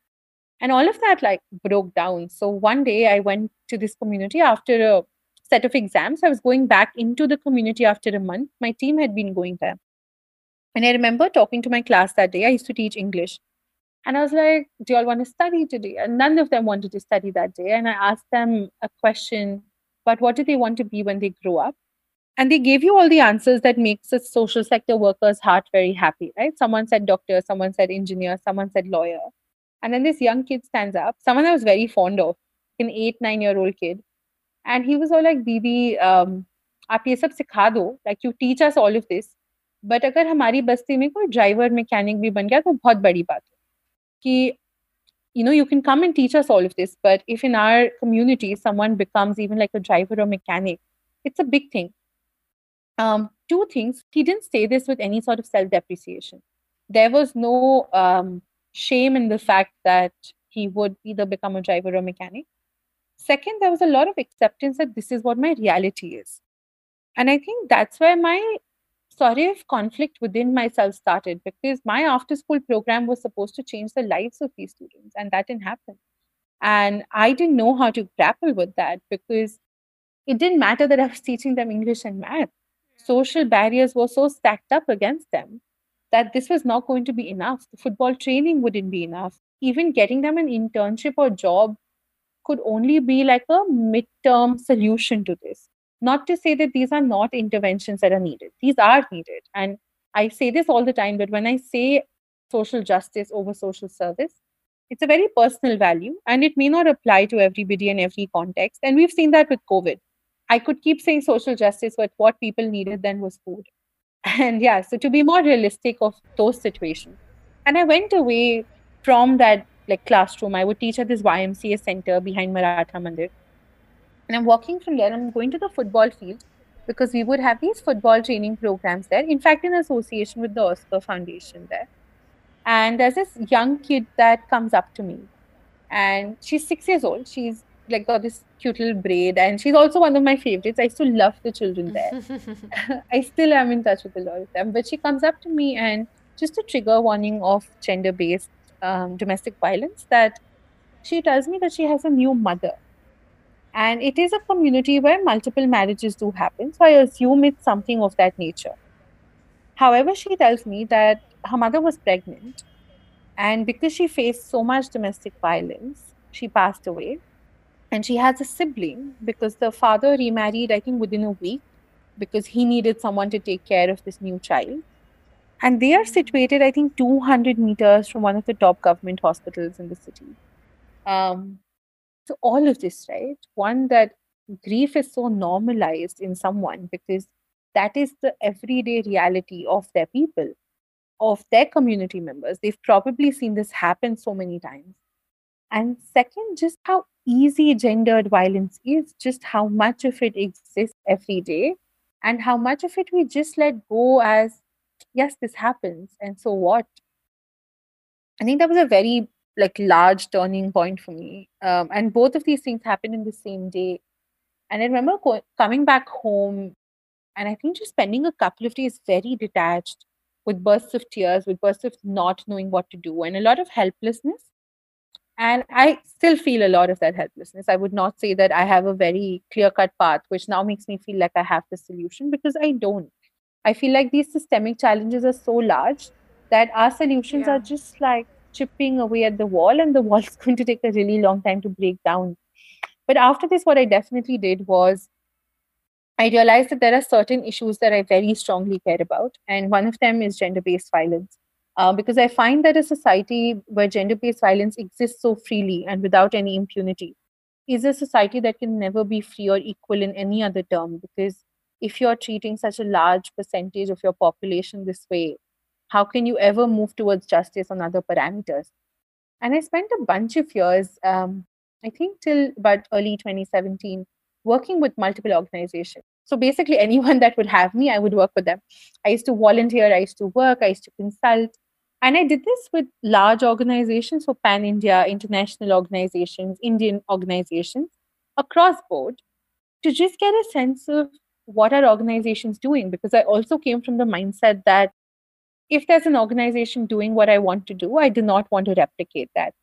And all of that like broke down. So one day i went to this community after a set of exams. I was going back into the community after a month. My team had been going there. And i remember talking to my class that day. I used to teach english and i was like do you all want to study today and none of them wanted to study that day and i asked them a question but what do they want to be when they grow up and they gave you all the answers that makes a social sector worker's heart very happy right someone said doctor someone said engineer someone said lawyer and then this young kid stands up, someone I was very fond of, an eight, nine year old kid. And he was all like, Didi, um, आप ये सब सिखा दो like you teach us all of this but अगर हमारी बस्ती में कोई driver mechanic भी बन गया तो बहुत बड़ी बात कि you know you can come and teach us all of this but if in our community someone becomes even like a driver or mechanic it's a big thing um, two things he didn't say this with any sort of self-depreciation there was no um, shame in the fact that he would either become a driver or mechanic. Second, there was a lot of acceptance that this is what my reality is. And I think that's where my sort of conflict within myself started because my after school program was supposed to change the lives of these students, and that didn't happen. And I didn't know how to grapple with that because it didn't matter that I was teaching them English and math. Social barriers were so stacked up against them that this was not going to be enough. The football training wouldn't be enough. Even getting them an internship or job could only be like a midterm solution to this. Not to say that these are not interventions that are needed, these are needed. And I say this all the time, but when I say social justice over social service, it's a very personal value and it may not apply to everybody in every context. And we've seen that with COVID. I could keep saying social justice, but what people needed then was food and yeah so to be more realistic of those situations and i went away from that like classroom i would teach at this ymca center behind maratha mandir and i'm walking from there i'm going to the football field because we would have these football training programs there in fact in association with the oscar foundation there and there's this young kid that comes up to me and she's six years old she's like got this cute little braid, and she's also one of my favorites. I still love the children there. I still am in touch with a lot of them. But she comes up to me and just a trigger warning of gender-based um, domestic violence that she tells me that she has a new mother. And it is a community where multiple marriages do happen. So I assume it's something of that nature. However, she tells me that her mother was pregnant. And because she faced so much domestic violence, she passed away and she has a sibling because the father remarried i think within a week because he needed someone to take care of this new child and they are situated i think 200 meters from one of the top government hospitals in the city um, so all of this right one that grief is so normalized in someone because that is the everyday reality of their people of their community members they've probably seen this happen so many times And second, just how easy gendered violence is, just how much of it exists every day, and how much of it we just let go as, yes, this happens, and so what? I think that was a very like large turning point for me. Um, and both of these things happened in the same day. And I remember co- coming back home, and I think just spending a couple of days very detached, with bursts of tears, with bursts of not knowing what to do, and a lot of helplessness. And I still feel a lot of that helplessness. I would not say that I have a very clear cut path, which now makes me feel like I have the solution because I don't. I feel like these systemic challenges are so large that our solutions Yeah. are just like chipping away at the wall, and the wall is going to take a really long time to break down. But after this, what I definitely did was I realized that there are certain issues that I very strongly care about, and one of them is gender based violence. Uh, because I find that a society where gender based violence exists so freely and without any impunity is a society that can never be free or equal in any other term. Because if you're treating such a large percentage of your population this way, how can you ever move towards justice on other parameters? And I spent a bunch of years, um, I think till about early 2017, working with multiple organizations. So basically, anyone that would have me, I would work with them. I used to volunteer, I used to work, I used to consult. And I did this with large organizations, so pan India, international organizations, Indian organizations across board to just get a sense of what are organizations doing. Because I also came from the mindset that if there's an organization doing what I want to do, I do not want to replicate that.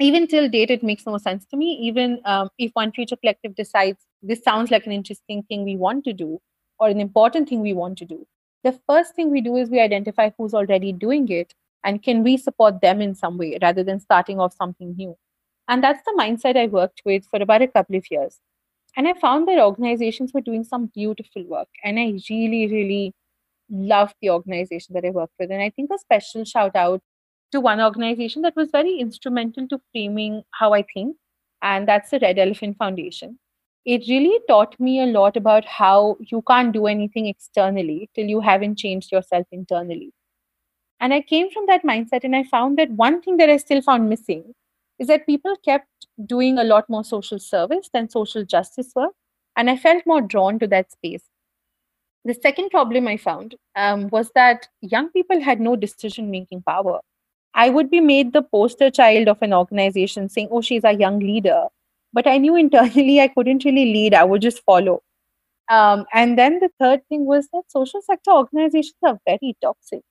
Even till date, it makes no sense to me. Even um, if one future collective decides this sounds like an interesting thing we want to do or an important thing we want to do, the first thing we do is we identify who's already doing it and can we support them in some way rather than starting off something new. And that's the mindset I worked with for about a couple of years. And I found that organizations were doing some beautiful work. And I really, really loved the organization that I worked with. And I think a special shout out to one organization that was very instrumental to framing how I think, and that's the Red Elephant Foundation. It really taught me a lot about how you can't do anything externally till you haven't changed yourself internally. And I came from that mindset, and I found that one thing that I still found missing is that people kept doing a lot more social service than social justice work. And I felt more drawn to that space. The second problem I found um, was that young people had no decision making power. I would be made the poster child of an organization saying, oh, she's a young leader. But I knew internally I couldn't really lead, I would just follow. Um, and then the third thing was that social sector organizations are very toxic.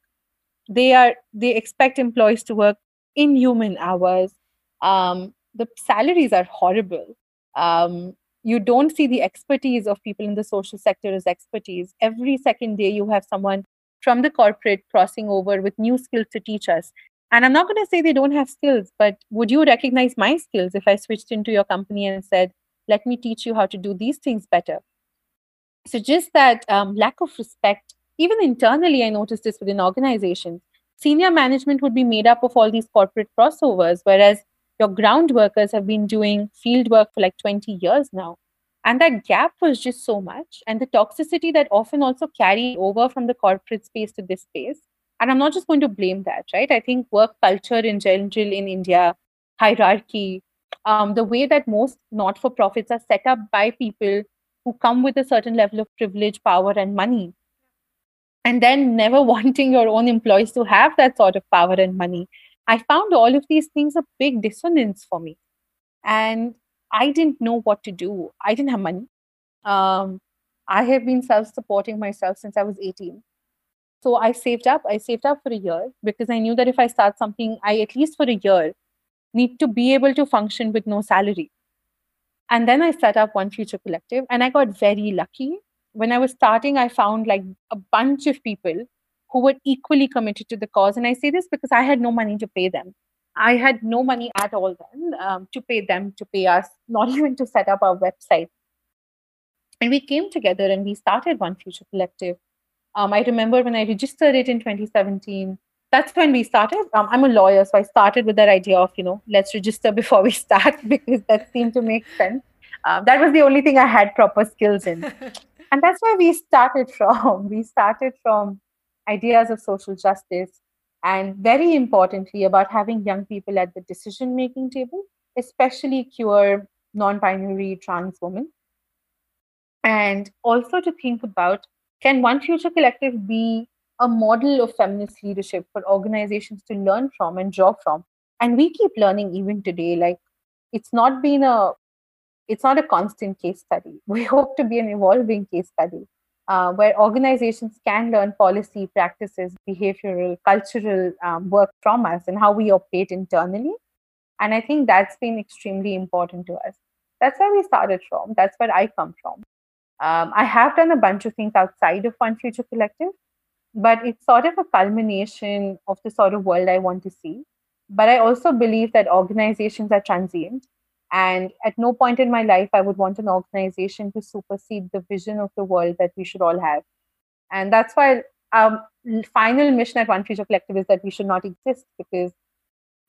They are they expect employees to work inhuman hours. Um, the salaries are horrible. Um, you don't see the expertise of people in the social sector as expertise. Every second day, you have someone from the corporate crossing over with new skills to teach us. And I'm not going to say they don't have skills, but would you recognize my skills if I switched into your company and said, let me teach you how to do these things better? So, just that um, lack of respect, even internally, I noticed this within organizations. Senior management would be made up of all these corporate crossovers, whereas your ground workers have been doing field work for like 20 years now. And that gap was just so much. And the toxicity that often also carried over from the corporate space to this space. And I'm not just going to blame that, right? I think work culture in general in India, hierarchy, um, the way that most not for profits are set up by people who come with a certain level of privilege, power, and money. And then never wanting your own employees to have that sort of power and money. I found all of these things a big dissonance for me. And I didn't know what to do. I didn't have money. Um, I have been self supporting myself since I was 18. So I saved up. I saved up for a year because I knew that if I start something, I at least for a year need to be able to function with no salary. And then I set up One Future Collective and I got very lucky. When I was starting, I found like a bunch of people who were equally committed to the cause. And I say this because I had no money to pay them. I had no money at all then um, to pay them, to pay us, not even to set up our website. And we came together and we started One Future Collective. Um, I remember when I registered it in 2017, that's when we started. Um, I'm a lawyer, so I started with that idea of, you know, let's register before we start because that seemed to make sense. Um, that was the only thing I had proper skills in. and that's where we started from. We started from ideas of social justice, and very importantly, about having young people at the decision making table, especially queer, non binary, trans women. And also to think about can One Future Collective be a model of feminist leadership for organizations to learn from and draw from? And we keep learning even today. Like it's not been a it's not a constant case study. We hope to be an evolving case study uh, where organizations can learn policy, practices, behavioral, cultural um, work from us and how we operate internally. And I think that's been extremely important to us. That's where we started from. That's where I come from. Um, I have done a bunch of things outside of One Future Collective, but it's sort of a culmination of the sort of world I want to see. But I also believe that organizations are transient and at no point in my life, I would want an organization to supersede the vision of the world that we should all have. And that's why um, our final mission at One Future Collective is that we should not exist because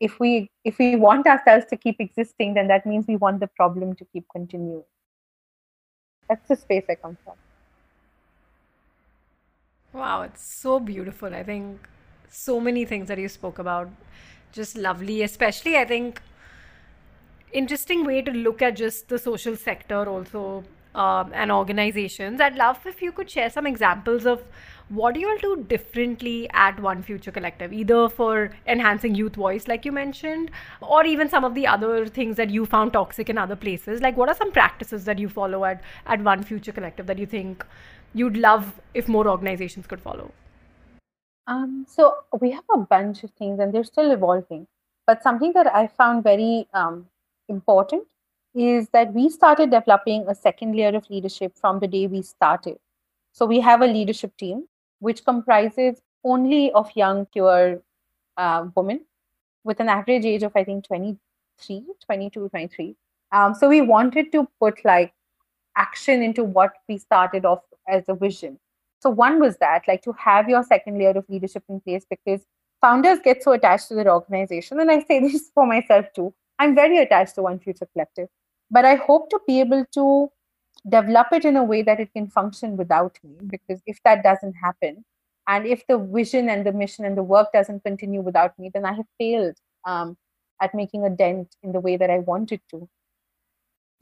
if we if we want ourselves to keep existing, then that means we want the problem to keep continuing. That's the space I come from. Wow, it's so beautiful. I think so many things that you spoke about, just lovely. Especially, I think interesting way to look at just the social sector also um, and organizations. I'd love if you could share some examples of what do you all do differently at One Future Collective, either for enhancing youth voice, like you mentioned, or even some of the other things that you found toxic in other places. Like, what are some practices that you follow at, at One Future Collective that you think you'd love if more organizations could follow? Um, so, we have a bunch of things and they're still evolving. But something that I found very um, important is that we started developing a second layer of leadership from the day we started. So we have a leadership team which comprises only of young, queer uh, women with an average age of, I think, 23, 22, 23. Um, so we wanted to put like action into what we started off as a vision. So one was that, like to have your second layer of leadership in place because founders get so attached to their organization. And I say this for myself too. I'm very attached to One Future Collective, but I hope to be able to develop it in a way that it can function without me. Because if that doesn't happen, and if the vision and the mission and the work doesn't continue without me, then I have failed um, at making a dent in the way that I wanted to.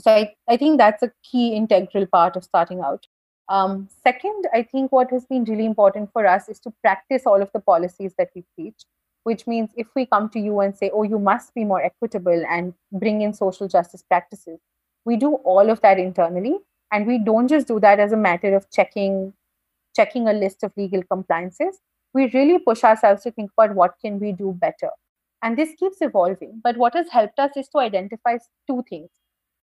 So I, I think that's a key integral part of starting out. Um, second, I think what has been really important for us is to practice all of the policies that we preach which means if we come to you and say, oh, you must be more equitable and bring in social justice practices, we do all of that internally. And we don't just do that as a matter of checking checking a list of legal compliances. We really push ourselves to think about what can we do better. And this keeps evolving. But what has helped us is to identify two things.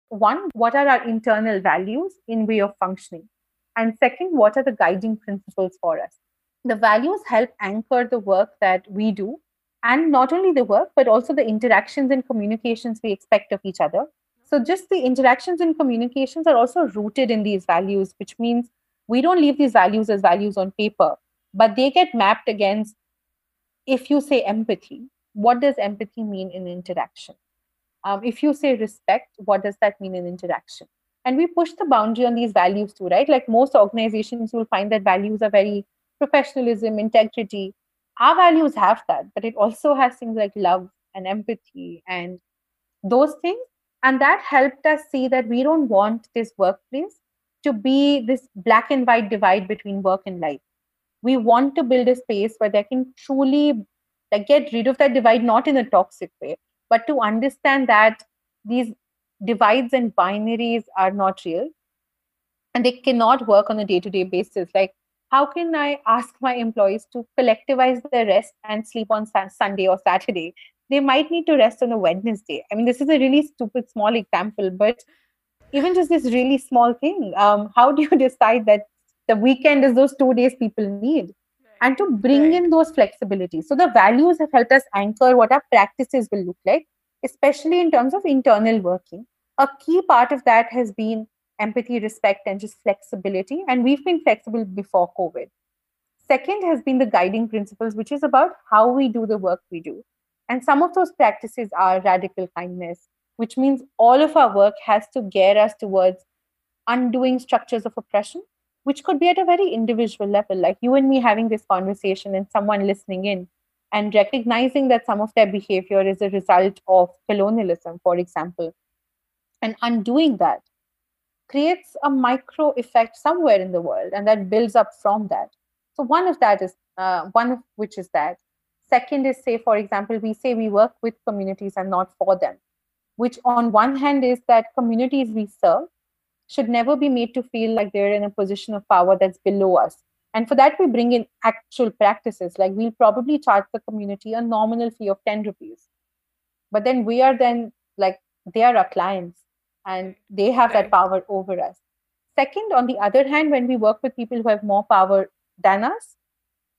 One, what are our internal values in way of functioning? And second, what are the guiding principles for us? The values help anchor the work that we do and not only the work but also the interactions and communications we expect of each other. So just the interactions and communications are also rooted in these values which means we don't leave these values as values on paper but they get mapped against if you say empathy what does empathy mean in interaction? Um, if you say respect what does that mean in interaction? And we push the boundary on these values too right? Like most organizations you'll find that values are very professionalism, integrity. Our values have that, but it also has things like love and empathy and those things. And that helped us see that we don't want this workplace to be this black and white divide between work and life. We want to build a space where they can truly like get rid of that divide, not in a toxic way, but to understand that these divides and binaries are not real and they cannot work on a day-to-day basis. Like how can I ask my employees to collectivize their rest and sleep on Sunday or Saturday? They might need to rest on a Wednesday. I mean, this is a really stupid small example, but even just this really small thing, um, how do you decide that the weekend is those two days people need? And to bring right. in those flexibilities. So the values have helped us anchor what our practices will look like, especially in terms of internal working. A key part of that has been empathy, respect, and just flexibility. And we've been flexible before COVID. Second has been the guiding principles, which is about how we do the work we do. And some of those practices are radical kindness, which means all of our work has to gear us towards undoing structures of oppression, which could be at a very individual level, like you and me having this conversation and someone listening in. and recognizing that some of their behavior is a result of colonialism, for example, and undoing that creates a micro effect somewhere in the world and that builds up from that. So, one of that is uh, one of which is that. Second is, say, for example, we say we work with communities and not for them, which on one hand is that communities we serve should never be made to feel like they're in a position of power that's below us. And for that, we bring in actual practices. Like we'll probably charge the community a nominal fee of 10 rupees. But then we are then like, they are our clients and they have that power over us. Second, on the other hand, when we work with people who have more power than us,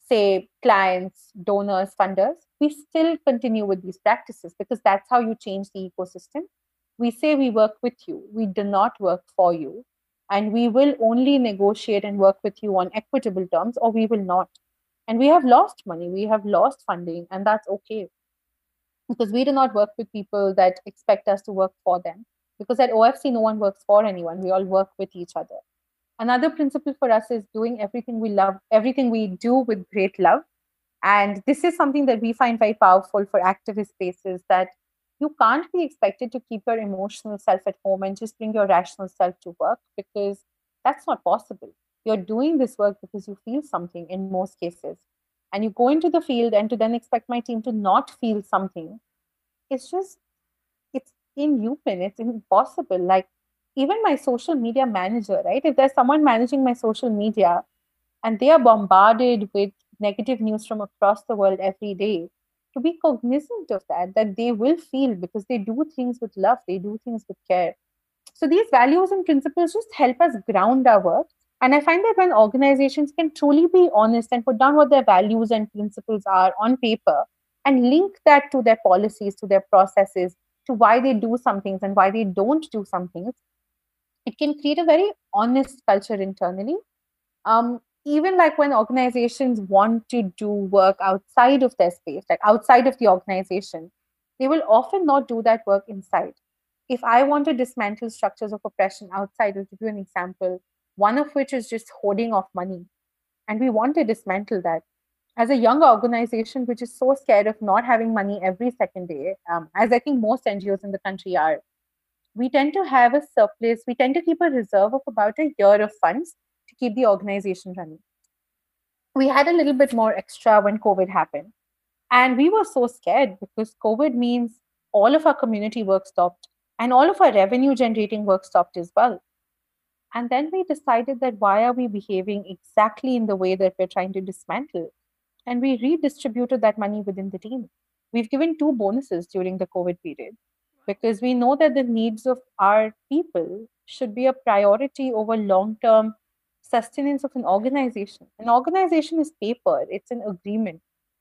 say clients, donors, funders, we still continue with these practices because that's how you change the ecosystem. We say we work with you, we do not work for you, and we will only negotiate and work with you on equitable terms, or we will not. And we have lost money, we have lost funding, and that's okay because we do not work with people that expect us to work for them. Because at OFC, no one works for anyone, we all work with each other. Another principle for us is doing everything we love, everything we do with great love. And this is something that we find very powerful for activist spaces that you can't be expected to keep your emotional self at home and just bring your rational self to work because that's not possible. You're doing this work because you feel something in most cases. And you go into the field and to then expect my team to not feel something, it's just, it's inhuman. It's impossible. Like even my social media manager, right? If there's someone managing my social media and they are bombarded with negative news from across the world every day, to be cognizant of that, that they will feel because they do things with love, they do things with care. So these values and principles just help us ground our work. And I find that when organizations can truly be honest and put down what their values and principles are on paper and link that to their policies, to their processes, to why they do some things and why they don't do some things, it can create a very honest culture internally. Um, even like when organizations want to do work outside of their space, like outside of the organization, they will often not do that work inside. If I want to dismantle structures of oppression outside, I'll give you an example, one of which is just hoarding of money. And we want to dismantle that. As a young organization which is so scared of not having money every second day, um, as I think most NGOs in the country are, we tend to have a surplus, we tend to keep a reserve of about a year of funds to keep the organization running. We had a little bit more extra when COVID happened. And we were so scared because COVID means all of our community work stopped and all of our revenue generating work stopped as well. And then we decided that why are we behaving exactly in the way that we're trying to dismantle? And we redistributed that money within the team. We've given two bonuses during the COVID period because we know that the needs of our people should be a priority over long term sustenance of an organization. An organization is paper, it's an agreement,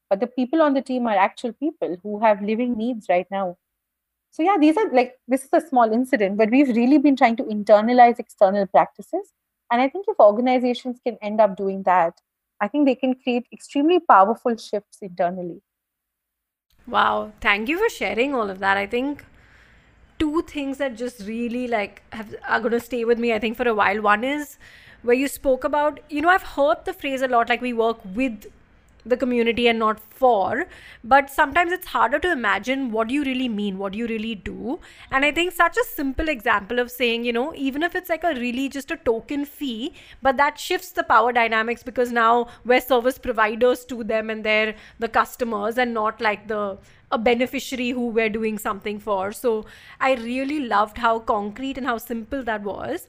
but the people on the team are actual people who have living needs right now. So, yeah, these are like this is a small incident, but we've really been trying to internalize external practices. And I think if organizations can end up doing that, I think they can create extremely powerful shifts internally. Wow, thank you for sharing all of that. I think two things that just really like have are going to stay with me i think for a while one is where you spoke about you know i've heard the phrase a lot like we work with the community and not for but sometimes it's harder to imagine what do you really mean what do you really do and i think such a simple example of saying you know even if it's like a really just a token fee but that shifts the power dynamics because now we're service providers to them and they're the customers and not like the a beneficiary who we're doing something for. So I really loved how concrete and how simple that was.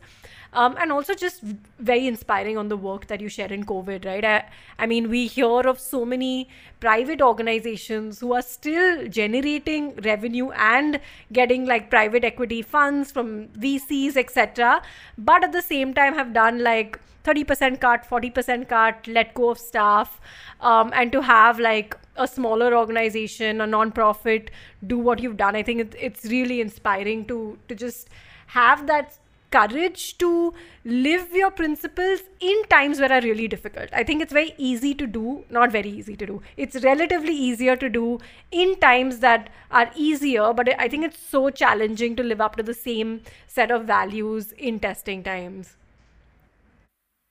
Um, and also just very inspiring on the work that you share in COVID, right? I, I mean, we hear of so many private organizations who are still generating revenue and getting like private equity funds from VCs, etc. But at the same time, have done like 30% cut, 40% cut, let go of staff, um, and to have like a smaller organization, a non-profit, do what you've done. I think it's it's really inspiring to to just have that courage to live your principles in times where are really difficult. I think it's very easy to do, not very easy to do. It's relatively easier to do in times that are easier, but I think it's so challenging to live up to the same set of values in testing times.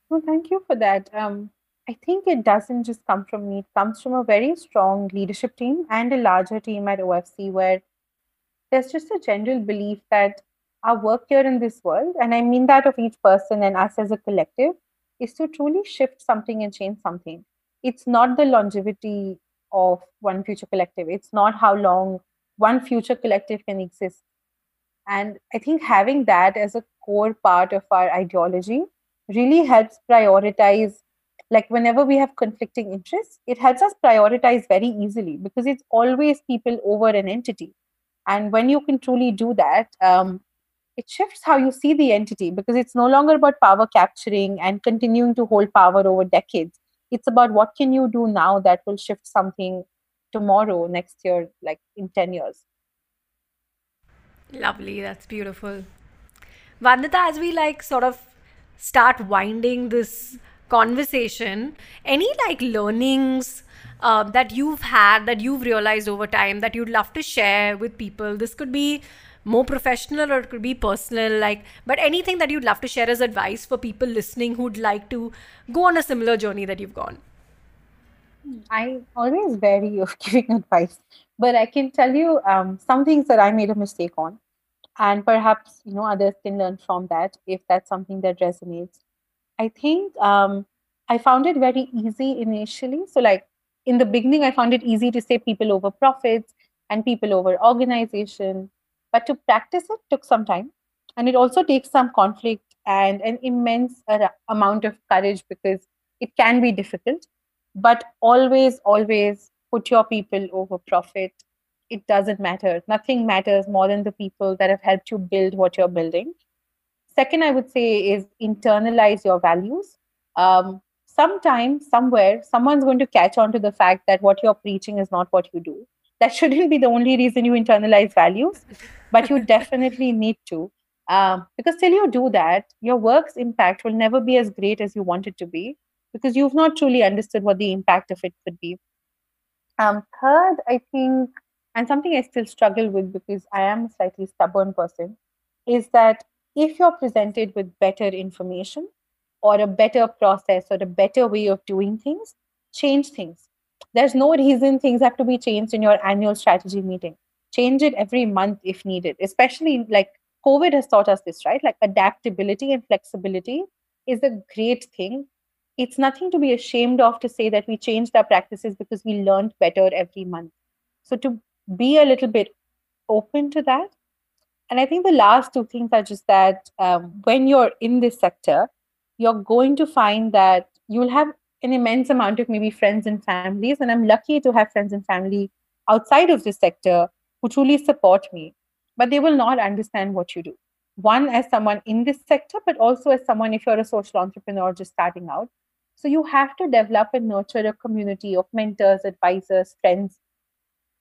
Well, thank you for that. Um, I I think it doesn't just come from me. It comes from a very strong leadership team and a larger team at OFC where there's just a general belief that our work here in this world, and I mean that of each person and us as a collective, is to truly shift something and change something. It's not the longevity of one future collective, it's not how long one future collective can exist. And I think having that as a core part of our ideology really helps prioritize like whenever we have conflicting interests it helps us prioritize very easily because it's always people over an entity and when you can truly do that um, it shifts how you see the entity because it's no longer about power capturing and continuing to hold power over decades. It's about what can you do now that will shift something tomorrow next year like in 10 years. Lovely. That's beautiful. Vandita as we like sort of start winding this conversation any like learnings uh, that you've had that you've realized over time that you'd love to share with people? This could be more professional or it could be personal like but anything that you'd love to share as advice for people listening who'd like to go on a similar journey that you've gone? I always vary of giving advice but i can tell you um, some things that i made a mistake on and perhaps you know others can learn from that if that's something that resonates. I think um, i found it very easy initially. So like in the beginning i found it easy to say people over profits and people over organization but to practice it took some time. And it also takes some conflict and an immense amount of courage because it can be difficult. But always, always put your people over profit. It doesn't matter. Nothing matters more than the people that have helped you build what you're building. Second, I would say is internalize your values. Um, sometime, somewhere, someone's going to catch on to the fact that what you're preaching is not what you do. That shouldn't be the only reason you internalize values but you definitely need to um, because till you do that your work's impact will never be as great as you want it to be because you've not truly understood what the impact of it could be. Um, third i think and something i still struggle with because i am a slightly stubborn person is that if you're presented with better information or a better process or a better way of doing things change things. There's no reason things have to be changed in your annual strategy meeting change it every month if needed especially like covid has taught us this right? Like adaptability and flexibility is a great thing. It's nothing to be ashamed of to say that we changed our practices because we learned better every month. So to be a little bit open to that. And i think the last two things are just that um, when you're in this sector you're going to find that you'll have an immense amount of maybe friends and families and i'm lucky to have friends and family outside of this sector who truly support me, but they will not understand what you do. One, as someone in this sector, but also as someone, if you're a social entrepreneur just starting out. So you have to develop and nurture a community of mentors, advisors, friends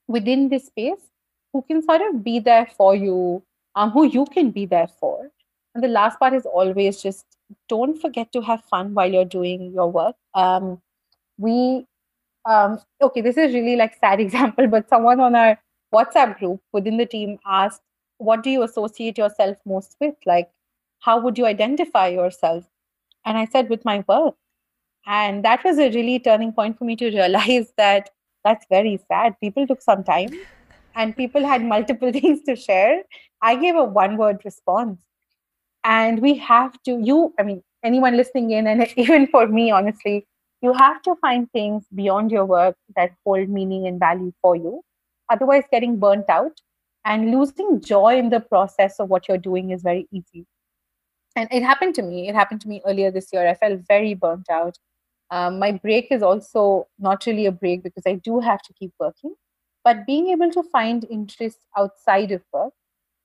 within this space who can sort of be there for you, um, who you can be there for. And the last part is always just don't forget to have fun while you're doing your work. Um, we, um, okay, this is really like sad example, but someone on our WhatsApp group within the team asked, What do you associate yourself most with? Like, how would you identify yourself? And I said, With my work. And that was a really turning point for me to realize that that's very sad. People took some time and people had multiple things to share. I gave a one word response. And we have to, you, I mean, anyone listening in, and even for me, honestly, you have to find things beyond your work that hold meaning and value for you otherwise getting burnt out and losing joy in the process of what you're doing is very easy. And it happened to me. It happened to me earlier this year. I felt very burnt out. Um, my break is also not really a break because i do have to keep working. But being able to find interests outside of work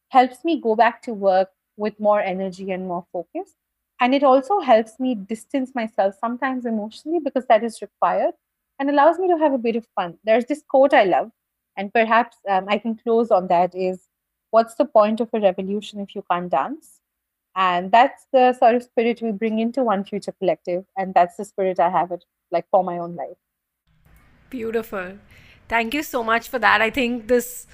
helps me go back to work with more energy and more focus. And it also helps me distance myself sometimes emotionally because that is required and allows me to have a bit of fun. There's this quote i love and perhaps um, I can close on that is what's the point of a revolution if you can't dance? And that's the sort of spirit we bring into One Future Collective. And that's the spirit I have it like for my own life. Beautiful. Thank you so much for that. I think this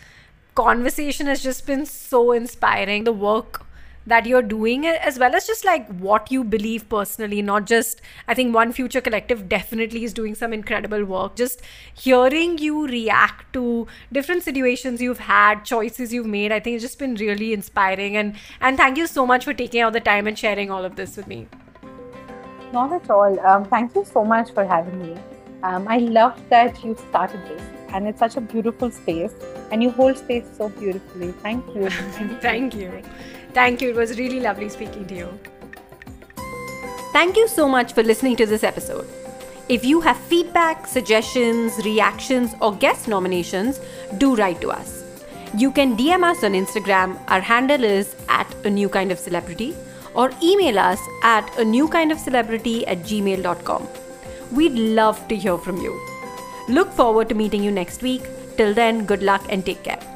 conversation has just been so inspiring. The work that you're doing as well as just like what you believe personally not just i think one future collective definitely is doing some incredible work. Just hearing you react to different situations you've had choices you've made i think it's just been really inspiring. And and thank you so much for taking out the time and sharing all of this with me. Not at all. Um, thank you so much for having me. Um, i love that you started this and it's such a beautiful space and you hold space so beautifully. Thank you. Thank you Thank you. It was really lovely speaking to you. Thank you so much for listening to this episode. If you have feedback, suggestions, reactions, or guest nominations, do write to us. You can DM us on Instagram. Our handle is at a new kind of celebrity, or email us at a new kind of celebrity at gmail.com. We'd love to hear from you. Look forward to meeting you next week. Till then, good luck and take care.